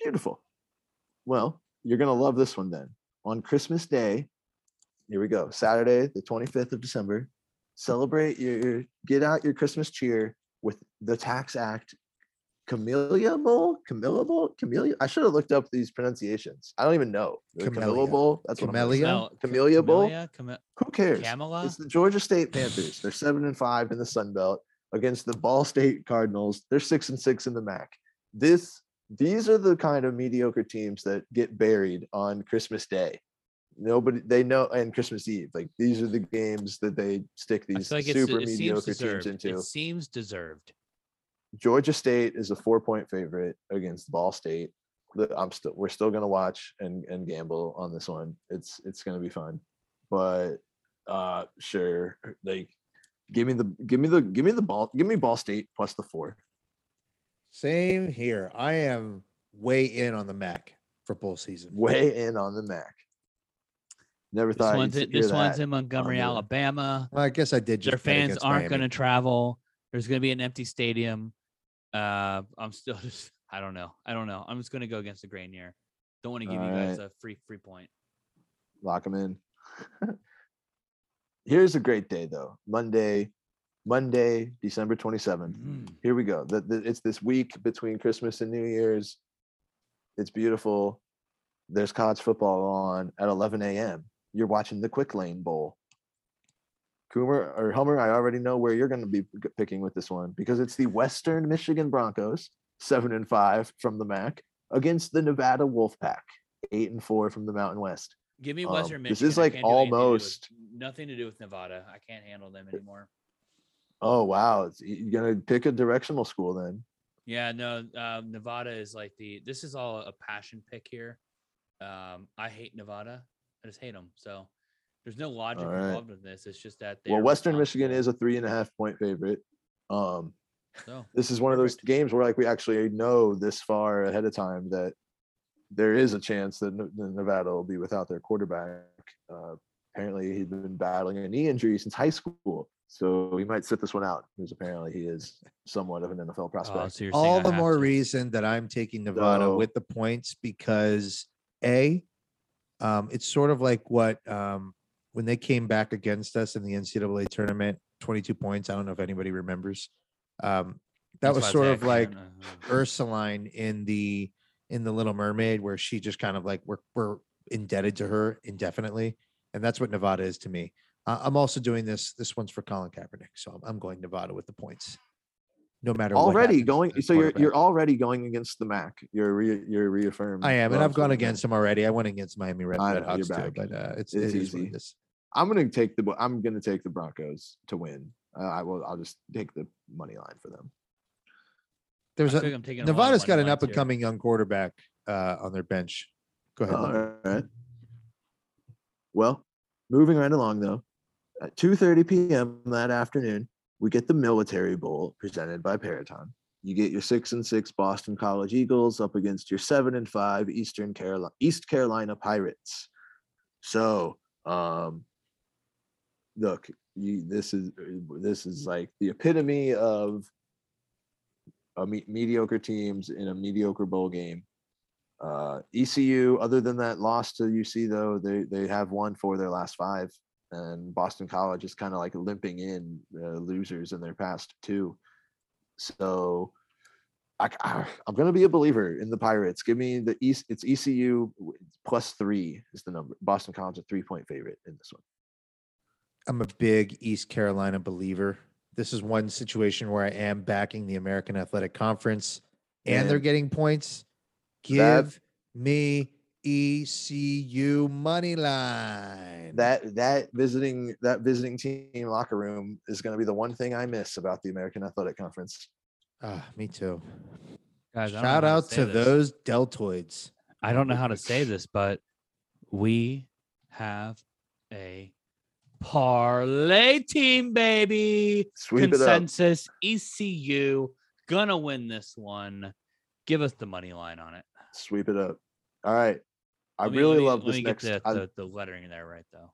Beautiful. Well, you're going to love this one then. On Christmas Day, here we go. Saturday, the 25th of December. Celebrate your, get out your Christmas cheer with the TaxAct Camellia Bowl. Camellia Bowl? Camellia? I should have looked up these pronunciations. I don't even know. Camellia Camellia. Bowl? That's what I'm Camellia? Camellia Bowl? Camellia, Who cares? Camela? It's the Georgia State Panthers. They're seven and five in the Sun Belt against the Ball State Cardinals. They're six and six in the MAC. This these are the kind of mediocre teams that get buried on Christmas Day. Nobody they know and Christmas Eve. Like these are the games that they stick these like super mediocre teams into. It seems deserved. Georgia State is a four point favorite against Ball State. The- I'm still we're still gonna watch and, and gamble on this one. It's it's gonna be fun. But uh sure, like Give me the give me the give me the ball. Give me Ball State plus the four. Same here. I am way in on the Mac for bowl season. Way in on the Mac. Never This thought one's you'd in, hear this one's in Montgomery, the- Alabama. Well, I guess I did. Their Just bet fans aren't going to travel. There's going to be an empty stadium. Uh, I'm still just. I don't know. I don't know. I'm just going to go against the grain here. Don't want to give you guys Alright. a free free point. lock them in. Here's a great day though. Monday, Monday, December 27th. Mm. Here we go. The, the, it's this week between Christmas and New Year's. It's beautiful. There's college football on at 11 a.m. You're watching the Quick Lane Bowl. Coomer or Hummer, I already know where you're going to be picking with this one because it's the Western Michigan Broncos, seven and five from the MAC, against the Nevada Wolfpack, eight and four from the Mountain West. Give me Um, Western this is like can't do anything to with- almost- nothing to do with Nevada. I can't handle them anymore. Oh wow, you're gonna pick a directional school then. Yeah, no, um, Nevada is like the. This is all a passion pick here. Um, I hate Nevada. I just hate them. So there's no logic Alright. involved in this. It's just that. Well, they're Western Michigan is a three and a half point favorite. Um, So this is one of those games where like we actually know this far ahead of time that there is a chance that Nevada will be without their quarterback. Uh, apparently, he's been battling a knee injury since high school, so he might sit this one out. Because apparently, he is somewhat of an NFL Oh, prospect. so All the more to. reason that I'm taking Nevada So- with the points because a, um, it's sort of like what um, when they came back against us in the NCAA tournament, 22 points. I don't know if anybody remembers. Um, that That's was sort of like Ursuline in the in the Little Mermaid, where she just kind of like we're we're indebted to her indefinitely, and that's what Nevada is to me. Uh, I'm also doing this. This one's for Colin Kaepernick, so I'm, I'm going Nevada with the points, no matter already happens going. So you're you're already going against the MAC. You're re, you're reaffirmed. I am, and I've gone against MAC. them already. I went against Miami Red, I Red know, you're Hawks too, back. but uh, it's, It's it is what it easy. is. I'm gonna take the. I'm gonna take the Broncos to win. Uh, I will. I'll just take the money line for them. There's I a think I'm taking them all Nevada's money got an up and here. coming young quarterback uh, on their bench. Go ahead. Luke. All right. Well, moving right along though, at 2:30 p.m. that afternoon, we get the Military Bowl presented by Peraton. You get your six and six Boston College Eagles up against your seven and five Eastern Carolina East Carolina Pirates. So, um, look, you this is this is like the epitome of a me- mediocre teams in a mediocre bowl game. Uh, ECU, other than that loss to UC, though, they they have won for their last five, and Boston College is kind of like limping in uh, losers in their past two. So, I, I, am gonna be a believer in the Pirates. Give me the East. It's ECU plus three is the number. Boston College a three point favorite in this one. I'm a big East Carolina believer. This is one situation where I am backing the American Athletic Conference and they're getting points. Give That- me ECU money line. That that visiting that visiting team locker room is going to be the one thing I miss about the American Athletic Conference. Ah, me too. Guys, I don't know Shout out say to those deltoids. I don't know how to say this, but we have a parlay team, baby. Sweep it up. Consensus ECU gonna win this one. Give us the money line on it. Sweep it up. All right. I me- really let me- love let this me next. Get I- the, the, the lettering there, right though.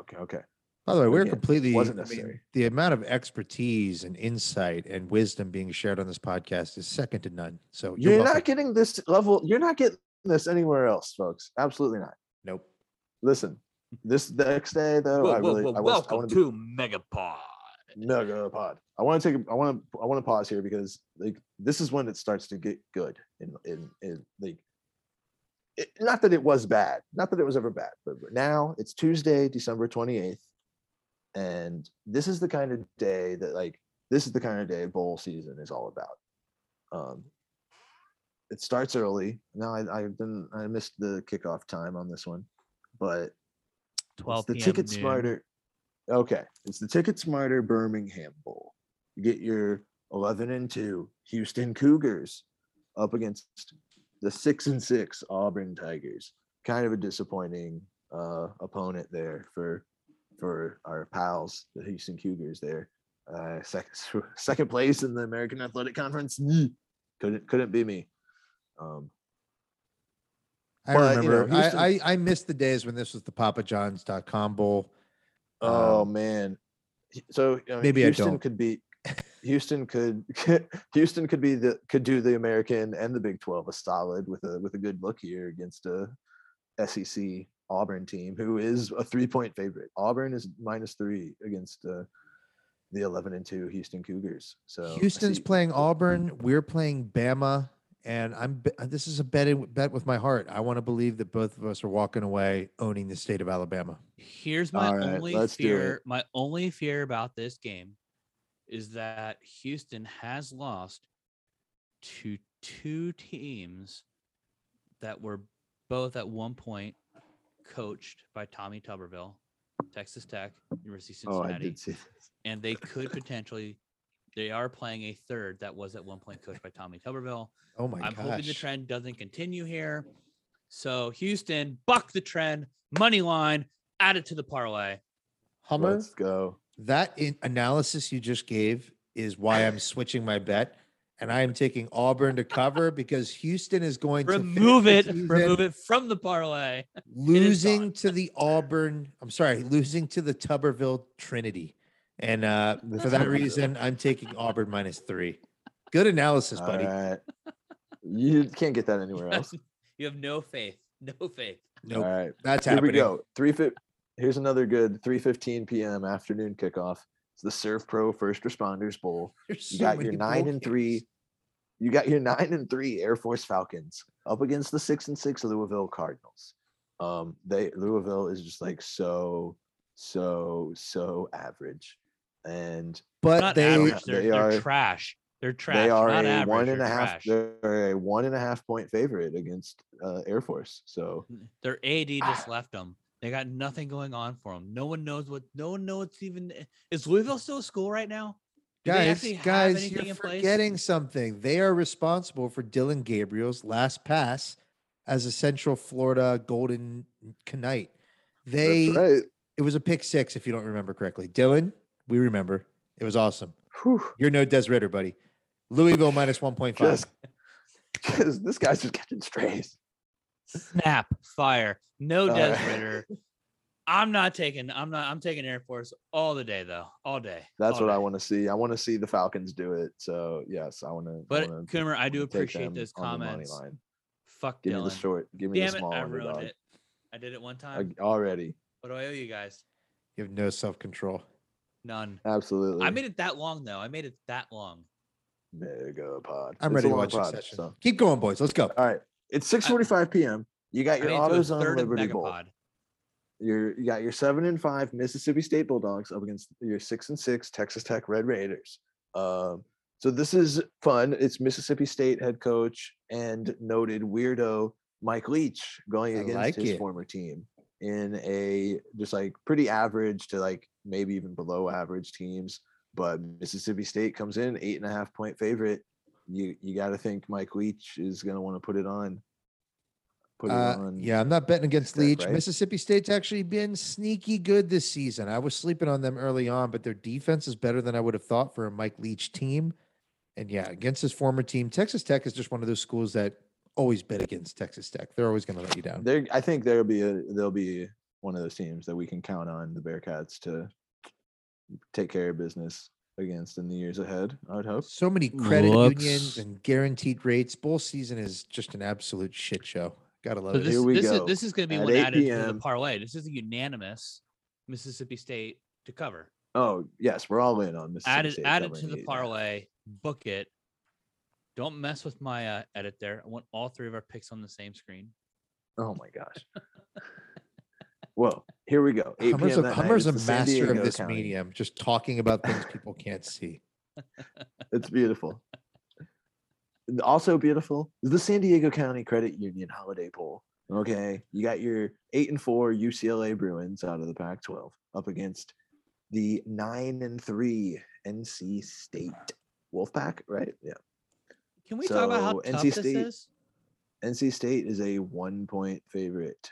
okay, okay. By the way, we're Again, completely wasn't I mean, necessary. the amount of expertise and insight and wisdom being shared on this podcast is second to none. So You're, welcome. not getting this level. You're not getting this anywhere else, folks. Absolutely not. nope. Listen, this next day though, I really I was I want to be Megapod. mega pod. I want to take. a- I want to. I want to pause here because like this is when it starts to get good. In in in like, it, not that it was bad. Not that it was ever bad. But now it's Tuesday, December twenty eighth, and this is the kind of day that like this is the kind of day bowl season is all about. Um, it starts early. Now I I didn't I missed the kickoff time on this one, but 12 it's the. Ticket noon. Smarter. Okay, it's the TicketSmarter Birmingham Bowl. You get your 11 and 2 Houston Cougars up against the 6 and 6 Auburn Tigers. Kind of a disappointing uh, opponent there for for our pals, the Houston Cougars there. Uh, second second place in the American Athletic Conference. mm, Couldn't couldn't be me. Um, I But, you know, remember. I, I I missed the days when this was the papa PapaJohns.com bowl. Oh Um, man. So I mean, maybe I Houston could be Houston could Houston could be the could do the American and the Big 12 a solid with a with a good look here against a SEC Auburn team who is a three point favorite. Auburn is minus three against uh, the 11 and 2 Houston Cougars. So Houston's playing Auburn. We're playing Bama, and I'm. This is a bet in- bet with my heart. I want to believe that both of us are walking away owning the state of Alabama. Here's my All right, only let's do it. fear. My only fear about this game is that Houston has lost to two teams that were both at one point coached by Tommy Tuberville, Texas Tech, University of Oh, I Cincinnati, did see this. and they could potentially. They are playing a third that was at one point coached by Tommy Tuberville. Oh my I'm gosh! hoping the trend doesn't continue here. So Houston, buck the trend, money line, add it to the parlay. Hummer, Let's go. That in- analysis you just gave is why I'm switching my bet, and I am taking Auburn to cover because Houston is going to finish Remove the it, remove it from the parlay. losing to the Auburn. I'm sorry, losing to the Tuberville Trinity, and uh, for that reason, I'm taking Auburn minus three. Good analysis, buddy. right. You can't get that anywhere else. You have no faith, no faith. Nope, All right. that's Here happening. we go. Three fi- Here's another good 3:15 p.m. afternoon kickoff. It's the SERVPRO First Responders Bowl. There's You so got your many bowl nine and three. You got your nine and three Air Force Falcons up against the six and six Louisville Cardinals. Um, they Louisville is just like so, so, so average, and but Not they average. They're, they they're trash. They're trash. they are not a average. one and they're a trash. They're a one and a half point favorite against uh, Air Force. So Their AD just left them. They got nothing going on for them. No one knows what. No one knows even. Eh, is Louisville still a school right now? Do guys, guys, anything you're in place? forgetting something. They are responsible for Dillon Gabriel's last pass as a Central Florida Golden Knight. They that's right. it was a pick six, if you don't remember correctly. Dylan, we remember. It was awesome. Whew. You're no Des Ridder, buddy. Louisville minus 1.5. Just, just this guy's just catching strays. Snap, fire. No All Des right. Ridder. I'm not taking. I'm not. I'm taking Air Force all the day though. All day. That's all what I want to see. I want to see the Falcons do it. So yes, I want to. But Coomer, I do appreciate them those on the comments. Fuck Give me the short. Give me Damn the it! I ruined underdog. it. I did it one I- time. already. What do I owe you guys? You have no self control. None. Absolutely. I made it that long though. I made it that long. mega pod. I'm It's ready a to watch pod, Succession. so. Keep going, boys. Let's go. All right. It's 6:45 p.m. You got your AutoZone Liberty Bowl. You're, you got your seven and five Mississippi State Bulldogs up against your six and six Texas Tech Red Raiders. Um, so this is fun. It's Mississippi State head coach and noted weirdo Mike Leach going I against like his it. former team in a just like pretty average to like maybe even below average teams. But Mississippi State comes in eight and a half point favorite. You you got to think Mike Leach is going to want to put it on. Put it Uh, on. yeah, I'm not betting against Leach. right? Mississippi State's actually been sneaky good this season. I was sleeping on them early on, but their defense is better than I would have thought for a Mike Leach team. And yeah, against his former team, Texas Tech is just one of those schools that always bet against Texas Tech. They're always going to let you down. There, I think there'll be a there'll be one of those teams that we can count on the Bearcats to take care of business against in the years ahead. I would hope. So many credit unions and guaranteed rates. Bowl season is just an absolute shit show. Gotta love So it. this, Here we this go. is this is going to be At one 8 added to the parlay. This is a unanimous Mississippi State to cover. Oh yes, we're all in on Mississippi Add it, State add it covering to the eight and a half. parlay. Book it. Don't mess with my uh, edit there. I want all three of our picks on the same screen. Oh my gosh. Well, here we go. 8 Hummer's a, Hummer's a it's the San master of this County. medium, just talking about things people can't see. It's beautiful. Also beautiful is the San Diego County Credit Union Holiday Bowl. Okay, you got your eight and four UCLA Bruins out of the Pac-12 up against the nine and three NC State Wolfpack, right? Yeah, Can we talk about how So, tough NC this State- is? NC State is a one-point favorite.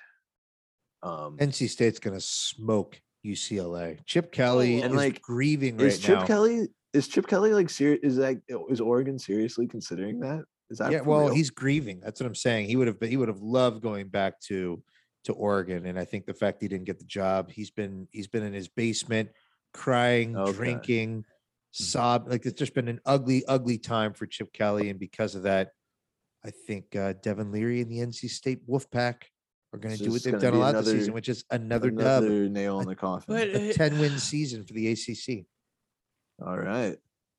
Um, NC State's going to smoke UCLA. Chip Kelly And, is like, grieving right is Chip now. Kelly is Chip Kelly like serious? Is that is Oregon seriously considering that? Is that yeah, well, real? he's grieving. That's what I'm saying. He would have he would have loved going back to to Oregon, and I think the fact he didn't get the job, he's been he's been in his basement crying, Okay. drinking, sob. Like it's just been an ugly, ugly time for Chip Kelly, and because of that, I think uh, Devin Leary and the NC State Wolfpack are going to do what they've done a be lot this season, which is another, dub, nail in the coffin. But a uh, 10 win season for the ACC. All right.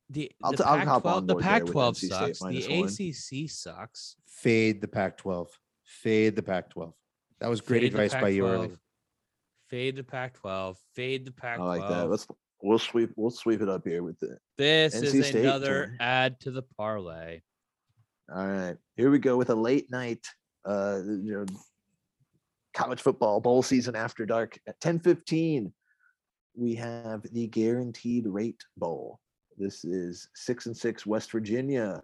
the I'll the t- I'll hop Pac-12 on the board there with Pac-12 sucks. The one. ACC sucks. Fade the Pac-12. Fade the Pac-12. That was great Fade advice by you early. Fade the Pac-12. Fade the Pac-12. I like that. Let's we'll sweep we'll sweep it up here with the this NC is State another turn. add to the parlay. all right. Here we go with a late night uh you know college football bowl season after dark at 10:15 We have the guaranteed rate bowl. This is six and six West Virginia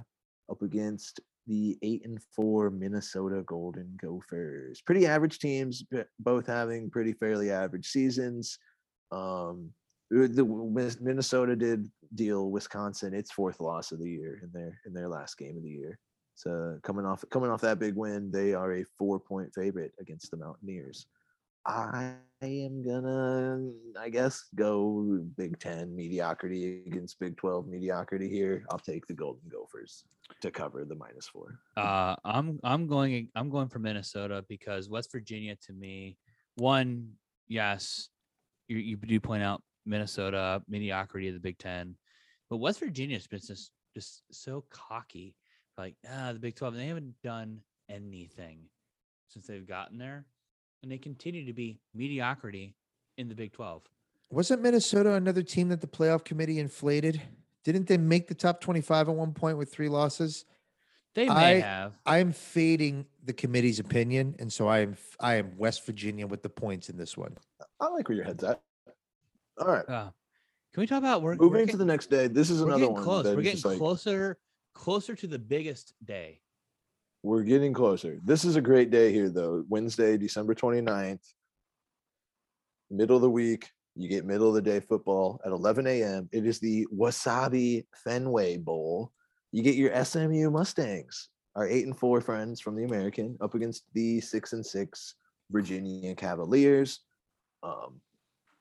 up against the eight and four Minnesota Golden Gophers. Pretty average teams, both having pretty fairly average seasons. Um, the Minnesota did deal Wisconsin its fourth loss of the year in their in their last game of the year. So coming off coming off that big win, they are a four point favorite against the Mountaineers. I am gonna, I guess, go Big Ten mediocrity against Big Twelve mediocrity here. I'll take the Golden Gophers to cover the minus four. Uh, I'm I'm going I'm going for Minnesota because West Virginia to me, one yes, you you do point out Minnesota mediocrity of the Big Ten, but West Virginia's been just just so cocky, like ah the Big Twelve. They haven't done anything since they've gotten there, and they continue to be mediocrity in the Big Twelve. Wasn't Minnesota another team that the playoff committee inflated? Didn't they make the top 25 at one point with three losses? They may I- have. I'm fading the committee's opinion, and so I am I am West Virginia with the points in this one. I like where your head's at. All right, Uh, can we talk about we're, we're moving to the next day. This is we're another one. close. We're getting just like- closer, to the biggest day. We're getting closer. This is a great day here, though. Wednesday, December 29th, middle of the week. You get middle of the day football at 11 a.m. It is the Wasabi Fenway Bowl. You get your SMU Mustangs, our eight and four friends from the American, up against the six and six Virginia Cavaliers. Um,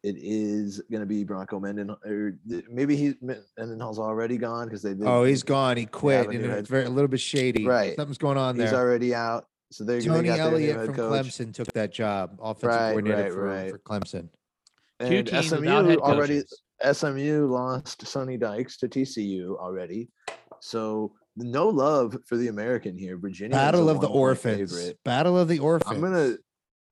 it is going to be Bronco Menden, or th- maybe he Mendenhall's already gone because they. Did, Oh, he's gone. He quit, a and it's very, a little bit shady. Right. Something's going on there. He's already out. So they're they Tony got their new Elliott head from coach. Clemson took that job, offensive Right, coordinator right, for, right. for Clemson. Two And teams SMU already. SMU lost Sonny Dykes to TCU already. So no love for the American here. Virginia is a Battle of the Orphans. favorite. Battle of the Orphans. I'm gonna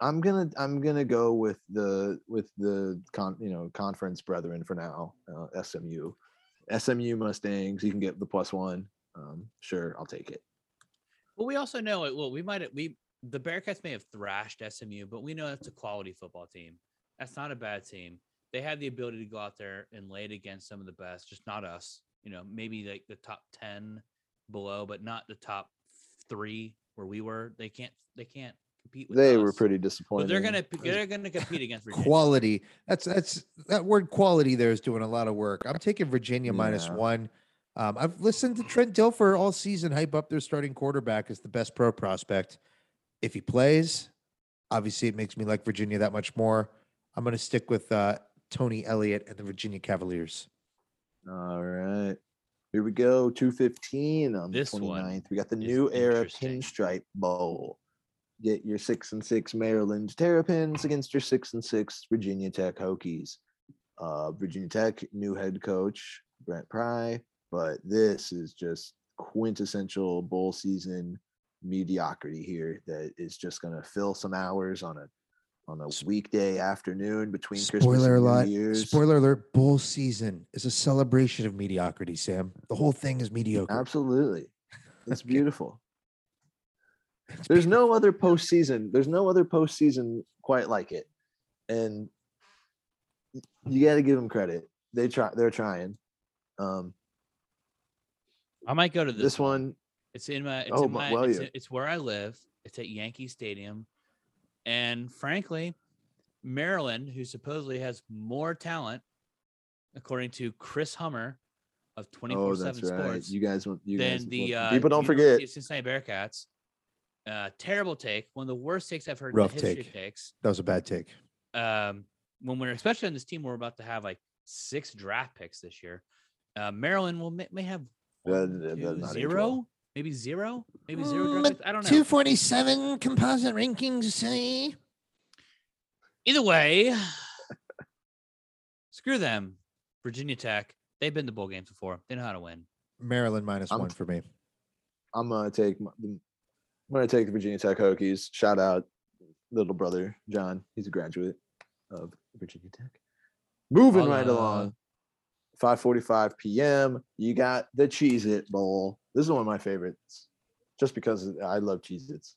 I'm gonna I'm gonna go with the with the con you know conference brethren for now. Uh, SMU. SMU Mustangs, you can get the plus one. Um, sure, I'll take it. Well, we also know it. Well, we might we the Bearcats may have thrashed SMU, but we know that's a quality football team. That's not a bad team. They had the ability to go out there and lay it against some of the best, just not us. You know, maybe like the top ten below, but not the top three where we were. They can't. They can't compete with. They were us. pretty But disappointed. they're gonna. They're gonna compete against Virginia. quality. That's that's that word quality there is doing a lot of work. I'm taking Virginia Yeah. one. Um, I've listened to Trent Dilfer all season hype up their starting quarterback as the best pro prospect. If he plays, obviously it makes me like Virginia that much more. I'm going to stick with uh, Tony Elliott and the Virginia Cavaliers. All right. Here we go. 215 on This the one 29th. We got the new era interesting. pinstripe bowl. Get your six and six Maryland Terrapins against your six and six Virginia Tech Hokies. Uh, Virginia Tech new head coach Brent Pry, but this is just quintessential bowl season mediocrity here that is just going to fill some hours on a on a weekday afternoon between Christmas Spoiler and New alert! Year's. Spoiler alert! Bull season is a celebration of mediocrity. Sam, the whole thing is mediocre. Absolutely. It's beautiful. There's no other postseason. There's no other postseason quite like it. And you got to give them credit. They try they're trying. Um I might go to this, this one It's in my. It's Oh, in my- well, it's, yeah. it's where I live. It's at Yankee Stadium, and frankly, Maryland, who supposedly has more talent, according to Chris Hummer of 24 Oh, 7 that's right. Sports, You guys, want- you guys. than the uh, people don't forget. Cincinnati Bearcats. Uh, terrible take. One of the worst takes I've heard Rough in the history take. of takes. That was a bad take. Um, when we're especially on this team, we're about to have like six draft picks this year. Uh, Maryland will may, may have Uh, one, th- two, that's zero, maybe zero, maybe zero. Mm, Draft picks. I don't know. 247 composite rankings say. Either way, screw them. Virginia Tech. They've been to bowl games before. They know how to win. Maryland minus I'm- one for me. I'm gonna take. I'm gonna take the Virginia Tech Hokies. Shout out little brother John. He's a graduate of Virginia Tech. Moving right Holla. along. 5:45 p.m. You got the Cheez It Bowl. This is one of my favorites, just because I love Cheez Its.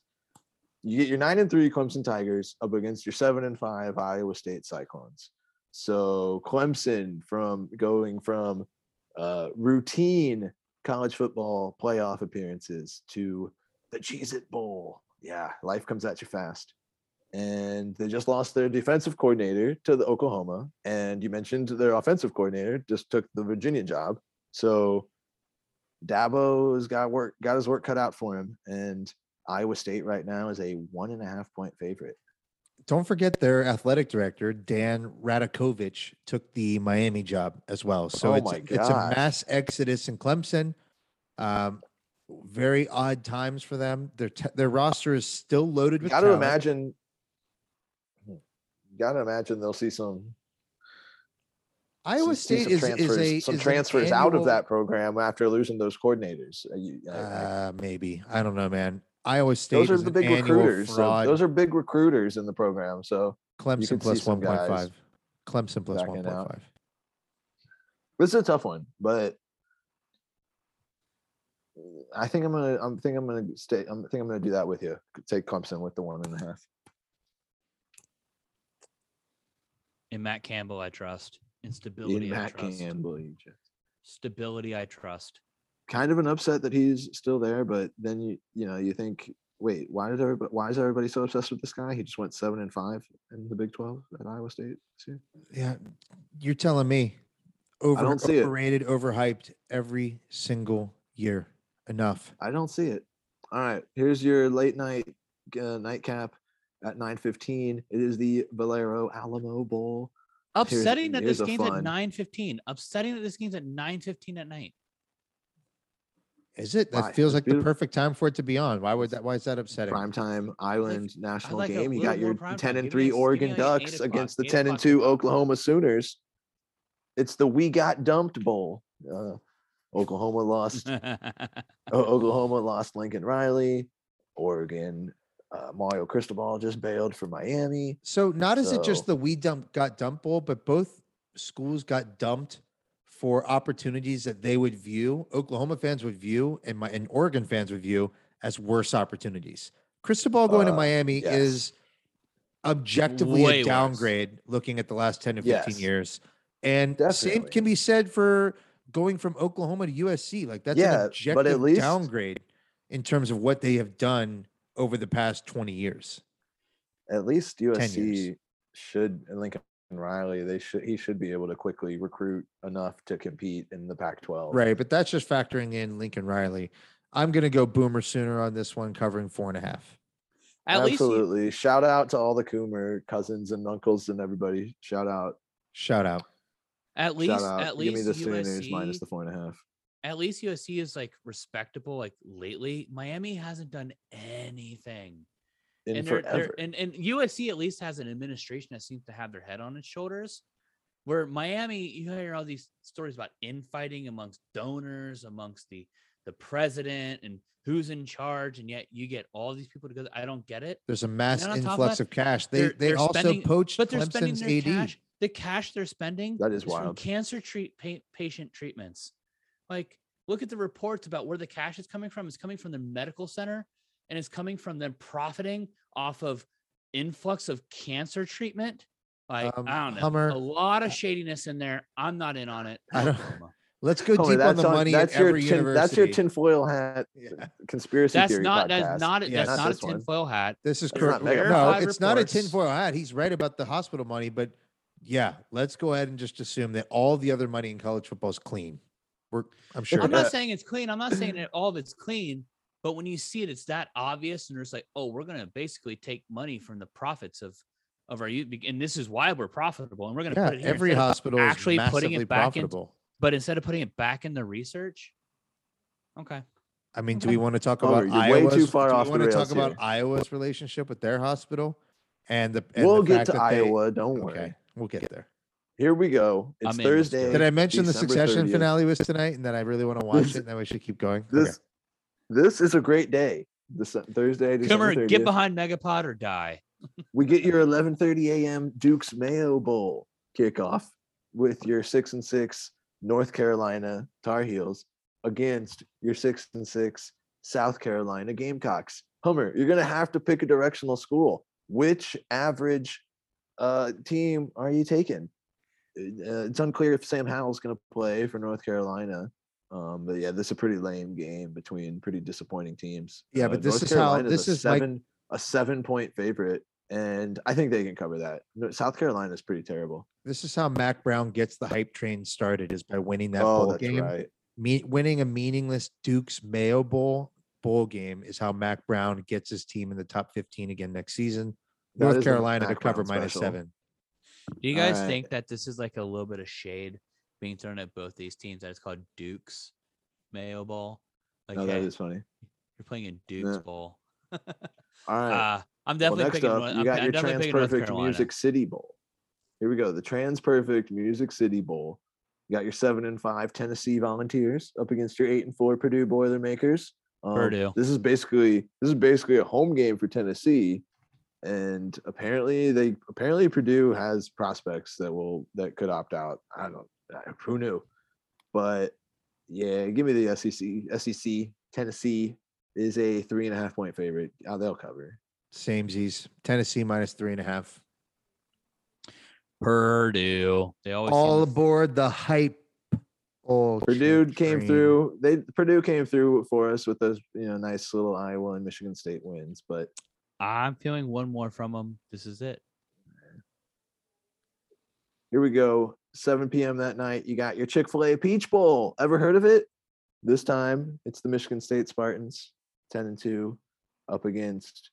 You get your nine and three Clemson Tigers up against your seven and five Iowa State Cyclones. So Clemson from going from uh, routine college football playoff appearances to the Cheez It Bowl. Yeah, life comes at you fast. And they just lost their defensive coordinator to the Oklahoma. And you mentioned their offensive coordinator just took the Virginia job. So Dabo's got work, got his work cut out for him. And Iowa State right now is a one and a half point favorite. Don't forget their athletic director, Dan Radakovich, took the Miami job as well. So Oh it's, it's a mass exodus in Clemson. Um, very odd times for them. Their te- their roster is still loaded with got to imagine. Got to imagine they'll see some Iowa see State some is, transfers, is a some is an transfers out of that program after losing those coordinators. Uh, you- I- I- Uh, maybe I don't know, man. Iowa State those are is the big recruiters. so those are big recruiters in the program. So Clemson plus some one point five. Clemson plus one point five. this is a tough one, but I think I'm gonna. I'm think I'm gonna stay. I'm think I'm gonna do that with you. Take Clemson with the one and a half. In Matt Campbell, I trust. In In stability, I Matt trust. Campbell, you just- Stability, I trust. kind of an upset that he's still there, but then you you know you think, wait, why did everybody? Why is everybody so obsessed with this guy? He just went seven and five in the Big Twelve at Iowa State this year. Yeah, you're telling me over don't see it. overrated, overhyped every single year. Enough. I don't see it. All right, here's your late night uh, nightcap at 9:15. It is the Valero Alamo Bowl. Upsetting that here's this a game's at fun- nine fifteen. Upsetting that this game's at nine fifteen at night. Is it? That Why? feels It's like the perfect time for it to be on. Why would that? Why is that upsetting? Primetime Island national like game. You got your 10 and 3 a- give me Oregon like Ducks against the 10 and 2. Oklahoma Sooners. It's the We Got Dumped Bowl. Uh, Oklahoma lost. Oklahoma lost Lincoln Riley. Oregon, uh, Mario Cristobal just bailed for Miami. So not is it just the we dump got dumped bowl, but both schools got dumped for opportunities that they would view, Oklahoma fans would view, and my and Oregon fans would view as worse opportunities. Cristobal going to Uh, Miami yes. is objectively Way a worse. downgrade looking at the last 10 to 15 Yes. years. And same can be said for going from Oklahoma to USC. Like that's Yeah, an but objective at least- downgrade in terms of what they have done over the past 20 years. At least. USC should and Lincoln Riley, they should he should be able to quickly recruit enough to compete in the Pac-12. Right, but that's just factoring in Lincoln Riley. I'm going to go Boomer Sooner on this one, covering four and a half. At least you, Absolutely. Shout out to all the Coomer cousins and uncles and everybody. Shout out. Shout out. At Shout least out. at Give me least the Sooners USC, minus the four and a half. at least USC is like respectable. Like lately, Miami hasn't done anything. In and they're, they're and, and USC at least has an administration that seems to have their head on its shoulders. Where Miami, you hear all these stories about infighting amongst donors, amongst the the president, and who's in charge, and yet you get all these people together. I don't get it. There's a mass on top of influx that, of cash. They they're- they they're also spending- poached But they're spending Clemson's their AD. cash. The cash they're spending That is from wild. cancer treat pa- patient treatments. Like, look at the reports about where the cash is coming from. It's coming from the medical center, and it's coming from them profiting off of influx of cancer treatment. Like, Um, I don't know, Hummer, a lot of shadiness in there. I'm not in on it. I don't- Let's go Homie, deep on that's the money that's at your every tin, university. that's your tinfoil hat Yeah. conspiracy That's theory not podcast. that's not Yes. that's Not not a this one. tinfoil hat. This is correct. No, verified it's not a reports. tinfoil hat. He's right about the hospital money, but yeah, let's go ahead and just assume that all the other money in college football is clean. We're, I'm sure. I'm not saying it's clean. I'm not saying that all of it's clean, but when you see it, it's that obvious, and there's like, oh, we're gonna basically take money from the profits of of our youth, and this is why we're profitable, and we're gonna Yeah, put it here every instead of hospital actually putting it back into- profitable. But instead of putting it back in the research, okay, I mean, do we want to talk oh, about you're way too Iowa's? far do off we want to talk rails about. Iowa's relationship with their hospital and the and we'll the get fact to that they- Iowa. Don't worry. Okay, we'll get there. Here we go. It's I'm in, Thursday. it. Did I mention the December Succession 30th. finale was tonight, and that I really want to watch This- it? And that we should keep going. This okay. this is a great day. This Thursday, December Kimmer, 30th. get behind Megapod or die. we get your 11:30 a.m. Duke's Mayo Bowl kickoff with your six and six North Carolina Tar Heels against your six and six South Carolina Gamecocks. Hummer, you're gonna have to pick a directional school. Which average uh, team are you taking? Uh, it's unclear if Sam Howell's gonna play for North Carolina. Um, but yeah, this is a pretty lame game between pretty disappointing teams. Yeah, Uh, but this North is how- this a is seven a seven point favorite, and I think they can cover that. South Carolina is pretty terrible. This is how Mack Brown gets the hype train started: is by winning that oh, bowl that's game. right. Me- winning a meaningless Duke's Mayo Bowl bowl game is how Mack Brown gets his team in the top 15 again next season. That North Carolina to cover minus special. seven. Do you guys Alright. think that this is like a little bit of shade being thrown at both these teams? That it's called Duke's Mayo Bowl. Like, No, that hey, is funny. you're playing in Duke's Yeah. Bowl. All right. Uh, I'm well, definitely next picking. up, North- you I'm, got I'm your definitely TransPerfect Music City Bowl. Here we go. The TransPerfect Music City Bowl. You got your seven and five Tennessee Volunteers up against your eight and four Purdue Boilermakers. Um, Purdue. This is basically this is basically a home game for Tennessee, and apparently they apparently Purdue has prospects that will that could opt out. I don't uh, who knew, but yeah, give me the SEC. SEC Tennessee is a three and a half point favorite. Uh, they'll cover. Samesies. Tennessee minus three and a half. Purdue. They always seem All to- aboard the hype. Old Purdue came train. through. They Purdue came through for us with those you know nice little Iowa and Michigan State wins, but I'm feeling one more from them. This is it. Here we go. 7 p.m. that night. You got your Chick fil A Peach Bowl. Ever heard of it? This time it's the Michigan State Spartans, 10 and 2, up against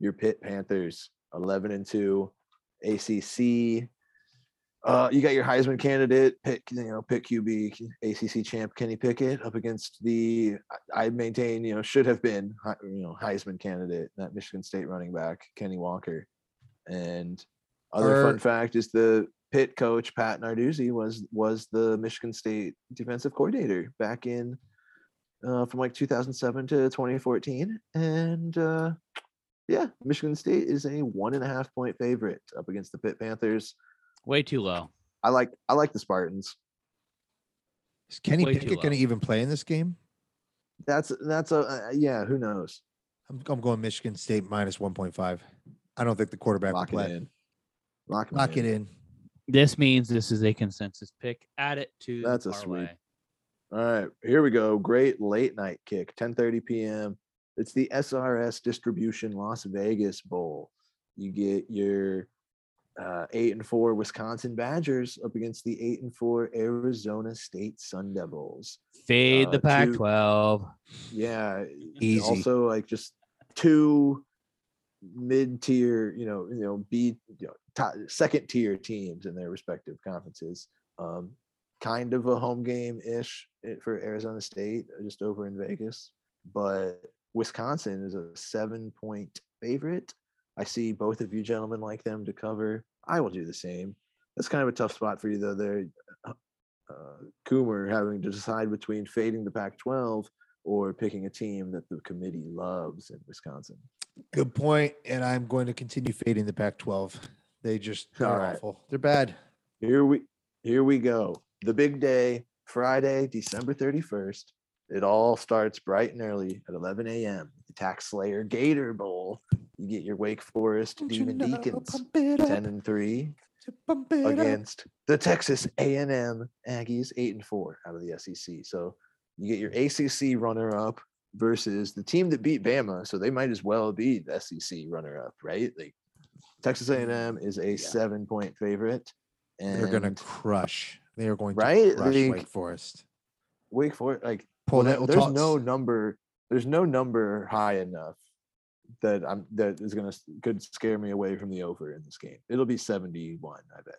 your Pitt Panthers, 11 and 2. ACC. Uh, you got your Heisman candidate, pick, you know, pick QB, ACC champ Kenny Pickett, up against the I maintain, you know, should have been, you know, Heisman candidate, that Michigan State running back Kenny Walker. And other fun fact is the Pitt coach Pat Narduzzi was was the Michigan State defensive coordinator back in uh, from like 2007 to 2014, and uh, yeah, Michigan State is a one and a half point favorite up against the Pitt Panthers. Way too low. I like I like the Spartans. Is Kenny Way too Pickett going to low. even play in this game? That's that's a uh, yeah. Who knows? I'm, I'm going Michigan State minus 1.5. I don't think the quarterback will Lock it play. in. Lock, 'em Lock it in. This means this is a consensus pick. Add it to That's a sweep. All right, here we go. Great late night kick, 10:30 p.m. It's the SRS Distribution Las Vegas Bowl. You get your uh, eight and four Wisconsin Badgers up against the eight and four Arizona State Sun Devils. Fade Uh, the two- Pac-12. Yeah, Easy. Also, like just two mid-tier, you know, you know, B, you know, top, second tier teams in their respective conferences. Um, kind of a home game ish for Arizona State, uh, just over in Vegas. But Wisconsin is a seven point favorite. I see both of you gentlemen like them to cover. I will do the same. That's kind of a tough spot for you though. There, uh, Coomer having to decide between fading the Pac-12 or picking a team that the committee loves in Wisconsin. Good point, And I'm going to continue fading the Pac 12. They just, they're All right. awful. They're bad. Here we here we go. The big day, Friday, December 31st. It all starts bright and early at 11 a.m. The TaxSlayer Gator Bowl. You get your Wake Forest Don't you Demon know, Deacons, pump it up. 10 and 3, To bump it up. against the Texas A&M Aggies, eight and four out of the SEC. So you get your ACC runner-up versus the team that beat Bama, so they might as well be the SEC runner-up, right? Like Texas A&M is a seven-point favorite, and They're gonna crush. They are going to Right? crush Like, Wake Forest. Wake Forest. Like Pull well, that. there's talk- no number. There's no number high enough that I'm that is gonna could scare me away from the over in this game. It'll be 71, I bet.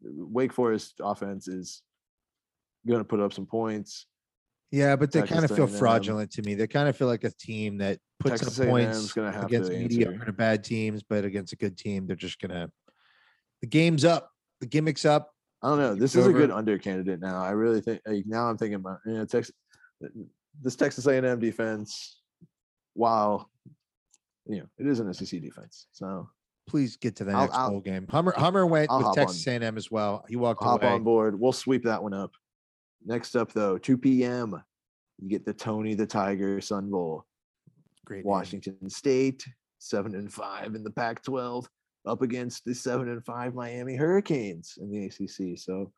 Wake Forest offense is gonna put up some points. Yeah, but they Texas kind of feel A&M. fraudulent to me. They kind of feel like a team that puts Texas up points gonna have against mediocre answer. bad teams, but against a good team, they're just gonna. The game's up. The gimmick's up. I don't know. This is a good under candidate now. I really think like, now I'm thinking about you know Texas this Texas A&M defense. While you know it is an SEC defense, so Please get to the I'll- next I'll- bowl game. Hummer Hummer went I'll with Texas on. A&M as well. He walked hop away. on board. We'll sweep that one up. Next up, though, 2 p.m. You get the Tony the Tiger Sun Bowl. Great. Washington State, seven and five in the Pac-12, up against the seven and five Miami Hurricanes in the ACC. So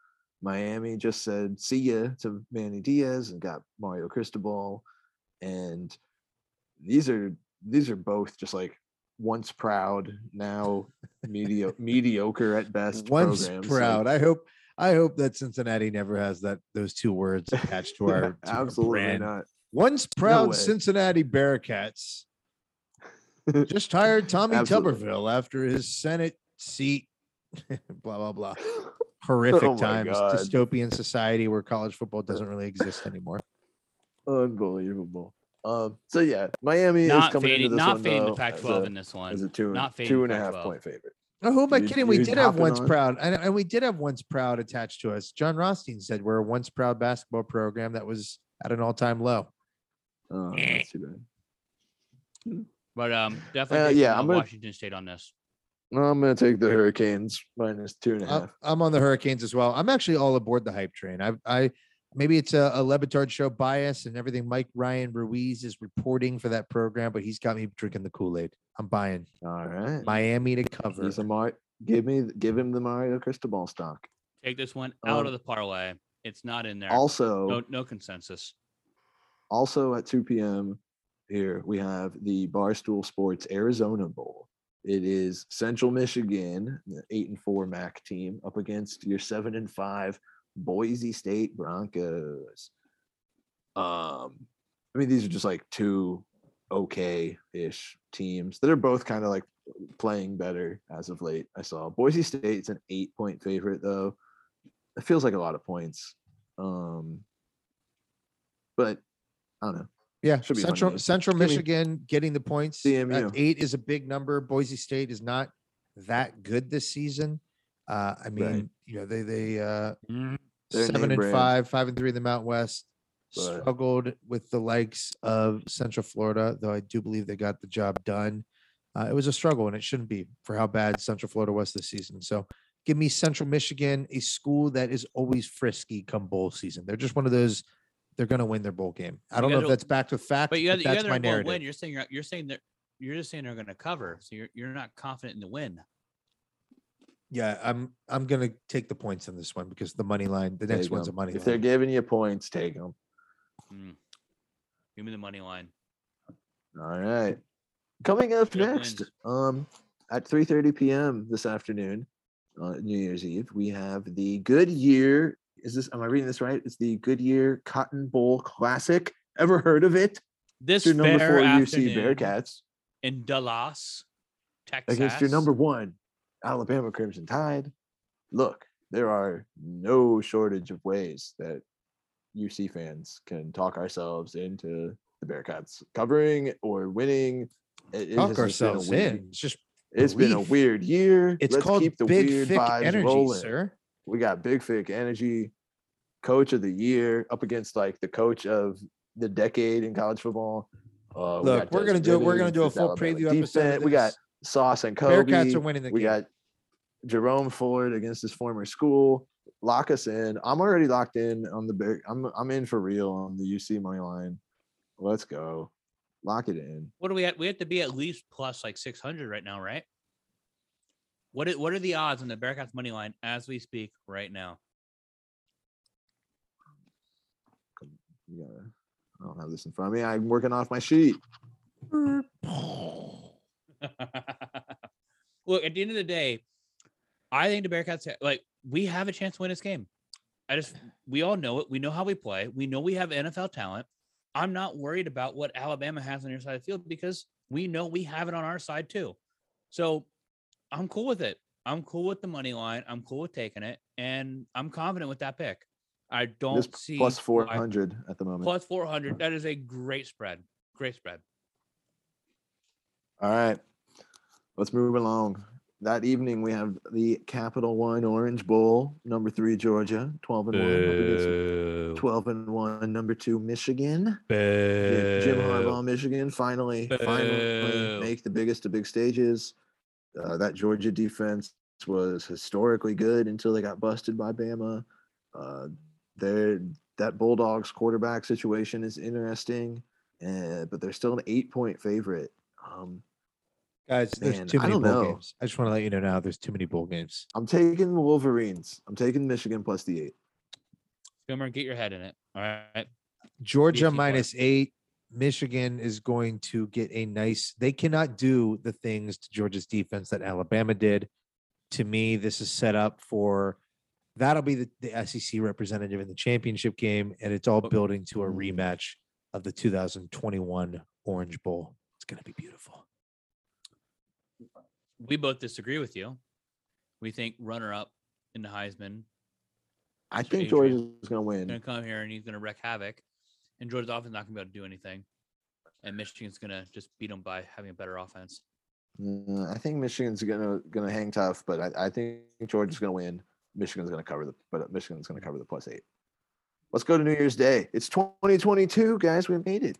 Miami just said see ya to Manny Diaz and got Mario Cristobal, and these are these are both just like once proud now medio- mediocre at best Once programs. like- proud. I hope. I hope that Cincinnati never has that those two words attached to our, to our absolutely brand. not. Once proud way. Cincinnati Bearcats just hired Tommy Tuberville after his Senate seat. blah blah blah. Horrific Oh times. God. Dystopian society where college football doesn't really exist anymore. Unbelievable. Um, so yeah, Miami is Not coming fading, into this not one fading though, the Pac-12 a, in this one. as a two, not fading two and the a half point favorite. Oh, who am I You- kidding? We did have once on? proud, and, and we did have once proud attached to us. Jon Rothstein said we're a once proud basketball program that was at an all time low. Oh, that's too bad. But um, definitely Uh, yeah, I'm gonna- Washington State on this. I'm gonna take the Hurricanes minus two and a I'm, half. I'm on the Hurricanes as well. I'm actually all aboard the hype train. I, I maybe it's a, a Le Batard show bias and everything. Mike Ryan Ruiz is reporting for that program, but he's got me drinking the Kool Aid. I'm buying All right. Miami to cover. He's a Mar- give me give him the Mario Cristobal stock. Take this one out Um, of the parlay. It's not in there. Also, no, no consensus. also at 2 p.m. here we have the Barstool Sports Arizona Bowl. It is Central Michigan, the eight and four MAC team, up against your seven and five Boise State Broncos. Um, I mean, these are just like two okay-ish teams that are both kind of like playing better as of late. I saw Boise State's an eight-point favorite though. It feels like a lot of points. Um, but I don't know. Yeah, Should be Central. Central Give me- Michigan getting the points. CMU. At eight is a big number. Boise State is not that good this season. Uh, I mean, you know, they they uh, They're seven name and five, five and three in the Mountain West. But- Struggled with the likes of Central Florida, though I do believe they got the job done. Uh, it was a struggle, and it shouldn't be for how bad Central Florida was this season. So, give me Central Michigan, a school that is always frisky come bowl season. They're just one of those. They're going to win their bowl game. I You don't know if gotta- that's backed with fact, But you but got you that's got my their narrative. win. You're saying you're, you're saying that you're just saying they're going to cover. So you're you're not confident in the win. Yeah, I'm I'm gonna take the points on this one because the money line, the next Take one's a money If they're giving you points, take them. Mm. Give me the money line. All right. Coming up Good next, wins. um, at 3:30 p.m. this afternoon, uh, New Year's Eve, we have the Goodyear. Is this? Am I reading this right? It's the Goodyear Cotton Bowl Classic. Ever heard of it? This your number four UC Bearcats in Dallas, Texas. against your number one Alabama Crimson Tide. Look, there are no shortage of ways that UC fans can talk ourselves into the Bearcats covering or winning. It, it Talk has just been a ourselves weird- in. It's just It's been a weird year. it's Let's called keep the big weird thick vibes energy, rolling. sir. We got big thick energy, coach of the year up against like the coach of the decade in college football. Uh, we Look, got we're gonna do we're gonna do a full Alabama preview episode. defense. of We got. Sauce and Coby. Bearcats are winning the we game. got Jerome Ford against his former school. Lock us in. I'm already locked in on the Bear. I'm I'm in for real on the UC money line. Let's go. Lock it in. What do we have? We have to be at least plus like 600 right now, right? What is, what are the odds on the Bearcats money line as we speak right now? Yeah, I don't have this in front of me. I'm working off my sheet. Look, at the end of the day, I think the Bearcats like we have a chance to win this game. I just we all know it. We know how we play. We know we have NFL talent. I'm not worried about what Alabama has on your side of the field because we know we have it on our side too. So I'm cool with it. I'm cool with the money line. I'm cool with taking it, and I'm confident with that pick. I don't This see 400 at the moment. plus 400. That is a great spread. Great spread. All right. Let's move along. That evening we have the Capital One Orange Bowl, number three Georgia, 12 and 1 12 and 1, number two Michigan. Jim Jim Harbaugh, Michigan, finally, finally make the biggest of big stages. Uh, that Georgia defense was historically good until they got busted by Bama. Uh, their that Bulldogs quarterback situation is interesting, uh, but they're still an eight point favorite. Um, Guys, there's Man, too I many bowl know. games. I just want to let you know now there's too many bowl games. I'm taking the Wolverines. I'm taking Michigan plus the eight. Skimmer, get your head in it. All right. Georgia keep minus eight. Michigan is going to get a nice. They cannot do the things to Georgia's defense that Alabama did. To me, this is set up for that'll be the, the SEC representative in the championship game, and it's all building to a Mm. rematch of the 2021 Orange Bowl. It's going to be beautiful. We both disagree with you. We think runner up in the Heisman I think Adrian Georgia's going to is Going to come here and he's going to wreak havoc. And Georgia's offense not going to be able to do anything. And Michigan's going to just beat them by having a better offense. Mm, I think Michigan's gonna gonna hang tough, but I, I think Georgia's gonna win. Michigan's gonna cover the, but Michigan's gonna cover the plus eight. Let's go to New Year's Day. It's 2022, guys. We made it,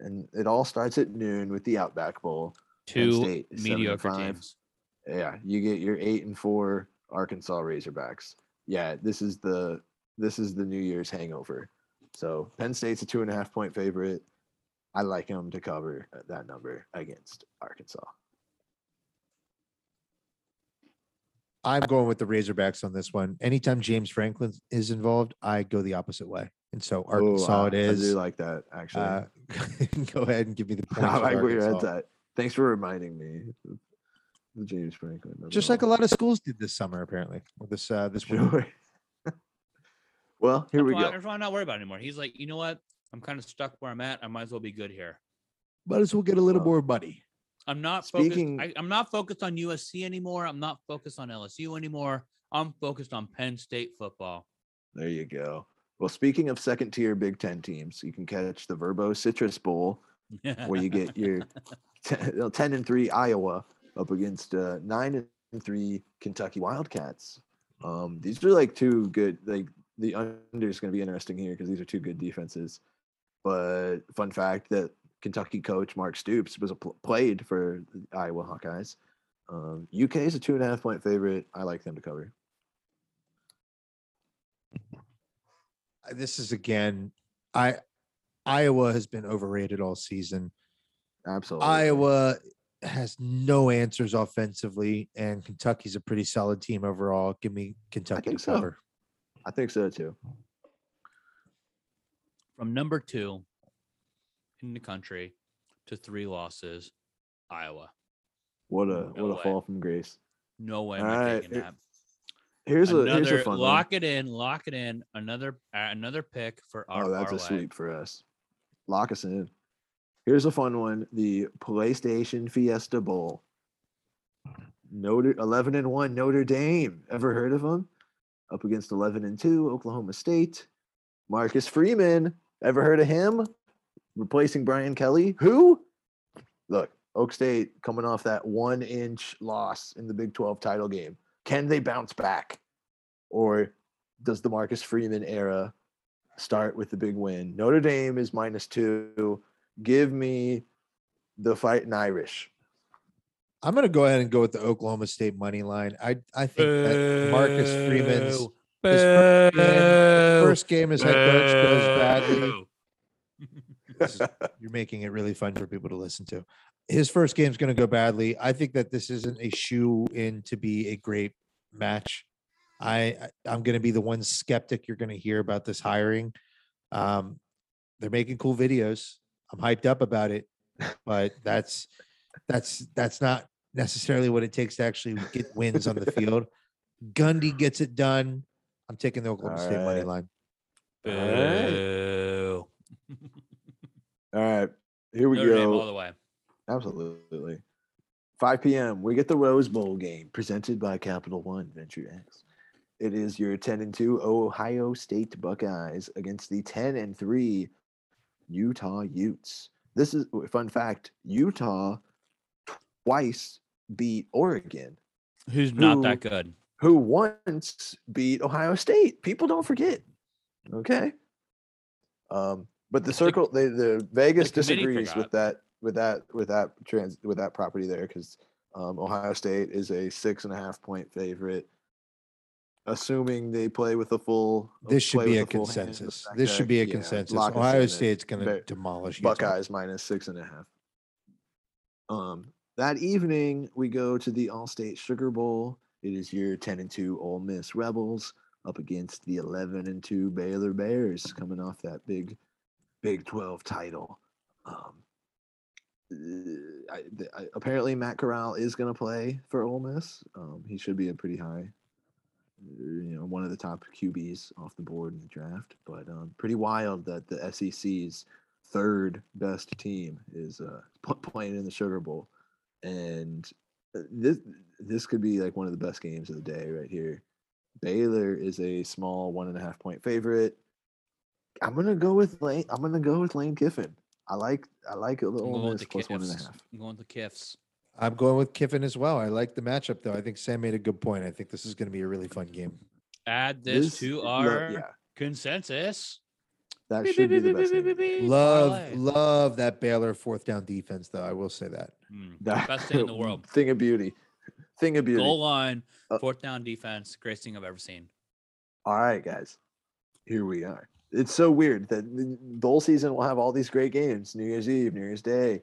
and it all starts at noon with the Outback Bowl. Two State is seven and mediocre teams. Yeah, you get your eight and four Arkansas Razorbacks. Yeah, this is the this is the New Year's hangover. So Penn State's a two and a half point favorite. I like them to cover that number against Arkansas. I'm going with the Razorbacks on this one. Anytime James Franklin is involved, I go the opposite way. And so Ooh, Arkansas I- it is. I do like that actually. Uh, go ahead and give me the points. I like where your head's Arkansas. at. Thanks for reminding me. The James Franklin. Just like a lot of schools did this summer, apparently, or this uh, this winter. Well, here That's we why, go. that's why I'm not worried about it anymore. He's like, you know what? I'm kind of stuck where I'm at. I might as well be good here. Might as well get a little Well, more money. I'm not Speaking- focused. I, I'm not focused on USC anymore. I'm not focused on LSU anymore. I'm focused on Penn State football. There you go. Well, speaking of second tier Big Ten teams, you can catch the Vrbo Citrus Bowl where you get your 10, uh, 10 and 3 Iowa up against uh, 9 and 3 Kentucky Wildcats. Um, these are like two good, like the under is going to be interesting here because these are two good defenses. But fun fact that Kentucky coach Mark Stoops was a pl- played for the Iowa Hawkeyes. Um, UK is a two and a half point favorite. I like them to cover. This is again, I Iowa has been overrated all season. Absolutely. Iowa has no answers offensively, and Kentucky's a pretty solid team overall. Give me Kentucky to so. cover. I think so too. From number two in the country to three losses, Iowa. What a No what a fall from grace. No way I right, taking it- that. Here's a another here's a fun one. lock it in, lock it in. Another uh, another pick for our Oh, that's a parlay. sweep for us. Lock us in. Here's a fun one: the PlayStation Fiesta Bowl. Notre eleven and one Notre Dame. Ever heard of them? Up against eleven and two Oklahoma State. Marcus Freeman. Ever heard of him? Replacing Brian Kelly. Who? Look, Oak State coming off that one inch loss in the Big 12 title game. Can they bounce back? Or does the Marcus Freeman era start with the big win? Notre Dame is minus two. Give me the fighting Irish. I'm going to go ahead and go with the Oklahoma State money line. I I think that Marcus Freeman's his first game, Boo. first game as head coach goes badly. Is- you're making it really fun for people to listen to. his first game's going to go badly. I think that this isn't a shoe in to be a great match. I I- I'm going to be the one skeptic you're going to hear about this hiring. Um, they're making cool videos. I'm hyped up about it, but that's that's that's not necessarily what it takes to actually get wins on the field. Gundy gets it done. I'm taking the Oklahoma State money line. Alright. Boo. All right, here we Notre Dame all go. the way. Absolutely. 5 p.m. We get the Rose Bowl game presented by Capital One Venture X. It is your 10 and 2 Ohio State Buckeyes against the 10 and 3 Utah Utes. This is fun fact Utah twice beat Oregon, Who's not that good? who once beat Ohio State. People don't forget. Okay. Um, but the circle, they, the Vegas the disagrees forgot. with that, with that, with that trans, with that property there because um, Ohio State is a six and a half point favorite. Assuming they play with a full, This should be a with full hand in the consensus. This should be a yeah, consensus. Ohio. State's going to demolish Utah. Buckeyes minus six and a half. Um, that evening we go to the Allstate Sugar Bowl. It is your ten and two Ole Miss Rebels up against the eleven and two Baylor Bears, coming off that big Big Twelve title. Um, uh, I, I, apparently Matt Corral is going to play for Ole Miss. Um, he should be a pretty high, you know, one of the top QBs off the board in the draft. But um, pretty wild that the SEC's third best team is uh, playing in the Sugar Bowl, and uh, this this could be like one of the best games of the day right here. Baylor is a small one and a half point favorite. I'm gonna go with Lane. I'm gonna go with Lane Kiffin. I like I like a I'm little going with Miss the plus one and a Kiffs. half. I'm going to the Kiffs. I'm going with Kiffin as well. I like the matchup though. I think Sam made a good point. I think this is going to be a really fun game. Add this, to lo- our yeah, consensus. That should be the best. game. Love, Parlay. love that Baylor fourth down defense though. I will say that. Hmm. That- Best thing in the world. Thing of beauty. Thing of beauty. Goal line, Uh, fourth down defense, greatest thing I've ever seen. All right, guys. Here we are. It's so weird that the bowl season will have all these great games, New Year's Eve, New Year's Day,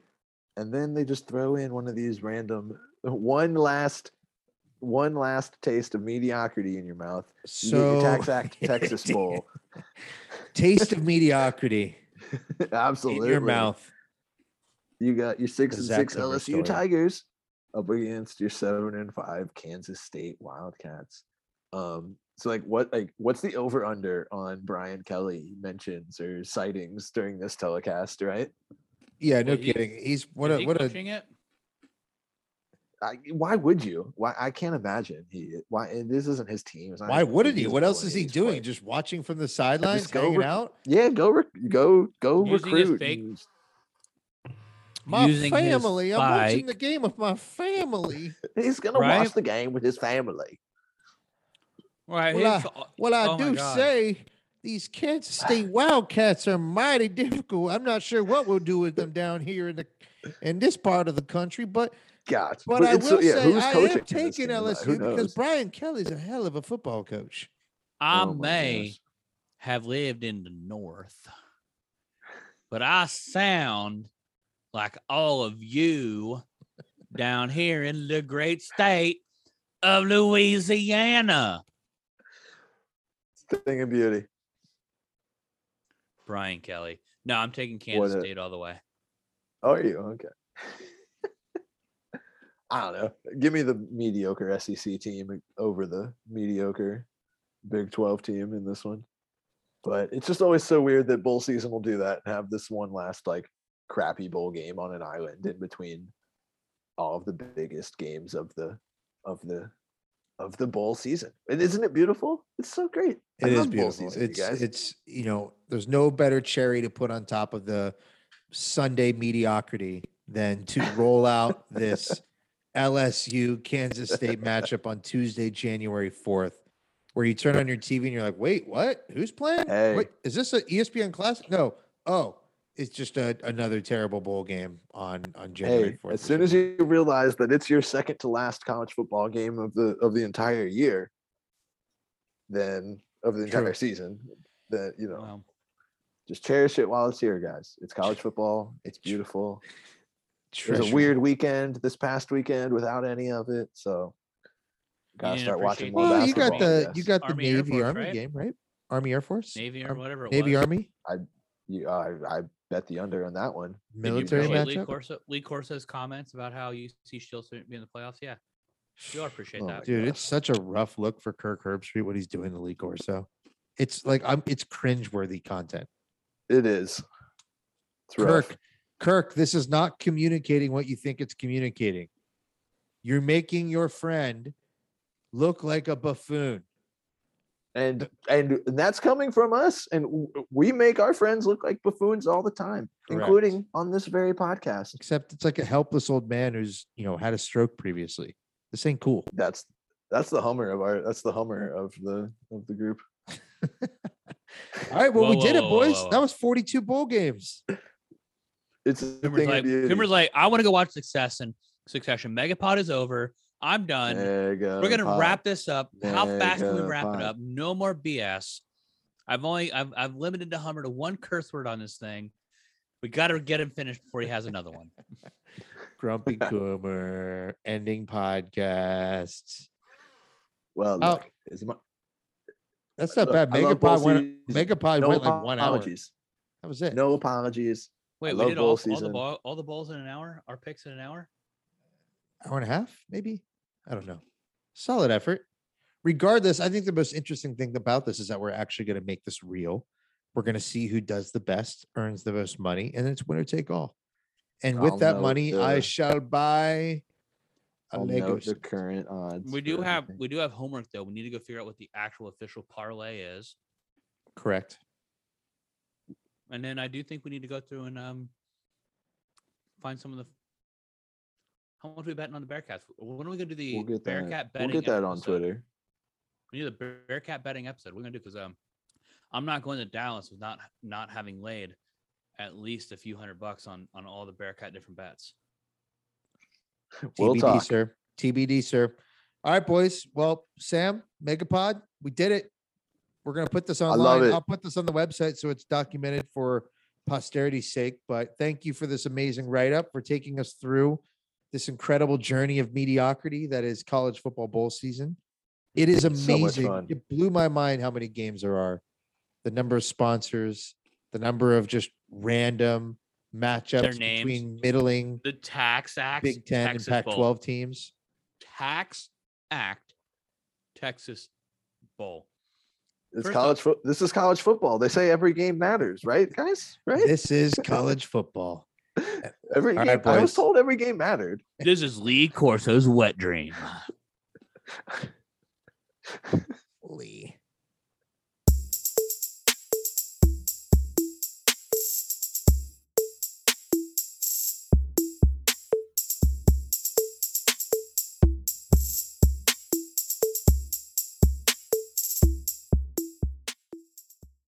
and then they just throw in one of these random one last one last taste of mediocrity in your mouth. You get your So TaxAct Texas Bowl. Taste of mediocrity Absolutely. in your mouth. You got your six and six Zimmer LSU story. Tigers up against your seven and five Kansas State Wildcats. Um, so like what like what's the over under on Brian Kelly mentions or sightings during this telecast, right? Yeah, no Wait, kidding. He's what a he what a it? I, why would you? Why I can't imagine he why and this isn't his team. Not why wouldn't he? What else is he doing? playing. Just watching from the sidelines, go hanging rec- out. yeah, go rec- go go Using recruit. fake- and- My Using family. I'm watching the game with my family. He's gonna Right? watch the game with his family. Right. Well, his- Well, I Oh do say these Kansas State Wildcats are mighty difficult. I'm not sure what we'll do with them down here in the in this part of the country, but God, but I it's so- will yeah, say who's I coaching am taking LSU because? Brian Kelly's a hell of a football coach. I Oh may gosh. have lived in the north, but I sound like all of you down here in the great state of Louisiana. Thing of beauty. Brian Kelly. No, I'm taking Kansas State all the way. Oh, are you okay? I don't know. Give me the mediocre SEC team over the mediocre Big 12 team in this one. But it's just always so weird that bowl season will do that and have this one last like crappy bowl game on an island in between all of the biggest games of the of the of the bowl season. And isn't it beautiful? It's so great. I It is beautiful. season, It's guys. it's you know, there's no better cherry to put on top of the Sunday mediocrity than to roll out this LSU Kansas State matchup on Tuesday, January 4th, where you turn on your TV and you're like, wait, what? Who's playing? Hey. Wait, is this an ESPN classic? No. Oh, it's just a, another terrible bowl game on on January Hey, 4th. as soon as you realize that it's your second to last college football game of the of the entire year, then of the True. entire season, then you know, Well, just cherish it while it's here, guys. It's college football. It's beautiful. It was a weird weekend this past weekend without any of it. So gotta start watching more Well, you got the you got the Army, Navy Force, Army right? game, right? Army Air Force, Navy or whatever. It Navy was. Army You, I, I bet the under on that one. Military appreciate Lee, matchup. Corso, Lee Corso's comments about how you see shouldn't be in the playoffs? Yeah, we all appreciate Oh that. Dude, it's such a rough look for Kirk Herbstreit what he's doing to Lee Corso. It's like I'm it's cringeworthy content. It is. It's rough. Kirk, Kirk, this is not communicating what you think it's communicating. You're making your friend look like a buffoon. and and that's coming from us and we make our friends look like buffoons all the time Correct. including on this very podcast Except it's like a helpless old man who's, you know, had a stroke previously. This ain't cool. that's that's the hummer of our that's the hummer of the of the group All right, well, Whoa, we did it, boys. whoa, That was 42 bowl games. It's Coomer's thing like. Coomer's like, I want to go watch Success and Succession. Megapod is over. I'm done. Mega We're gonna wrap this up. How fast can we wrap it up? No more BS. I've only I've I've limited the Hummer to one curse word on this thing. We got to get him finished before he has another one. Grumpy Coomer, ending podcasts. well Oh, look, my- That's not look, bad. I love bowl Megapod went. Megapod no went like one hour. That was it. no apologies Wait, we love did bowl all, all the season. ball, all the bowls in an hour. Our picks in an hour. hour and a half, maybe. I don't know. Solid effort. Regardless, I think the most interesting thing about this is that we're actually going to make this real. We're going to see who does the best, earns the most money, and it's winner take all. And with I'll that note money, I shall buy a I'll Lego. note the set. current odds We do for have everything. we do have homework though. We need to go figure out what the actual official parlay is, Correct. And then I do think we need to go through and um find some of the. How much are we betting on the Bearcats? When are we gonna do the we'll get Bearcat that betting? we'll get that on twitter We need a Bear- Bearcat betting episode. We're gonna do because um, I'm not going to Dallas with not not having laid at least a few hundred bucks on on all the Bearcat different bets. we'll TBD, talk sir. TBD, sir. All right, boys. Well, Sam, Megapod, we did it. We're gonna put this online. love it. I'll put this on the website so it's documented for posterity's sake. But thank you for this amazing write-up for taking us through this incredible journey of mediocrity that is college football bowl season. It is amazing. fun. it blew my mind how many games there are, the number of sponsors, the number of just random matchups names. between middling The TaxAct, Big Ten Texas and Pac-12 teams. Tax Act, Texas Bowl. It's First college. This is college football. They say every game matters, right, guys? Right. This is college football. every game. Right, I was told every game mattered. This is Lee Corso's wet dream. Lee.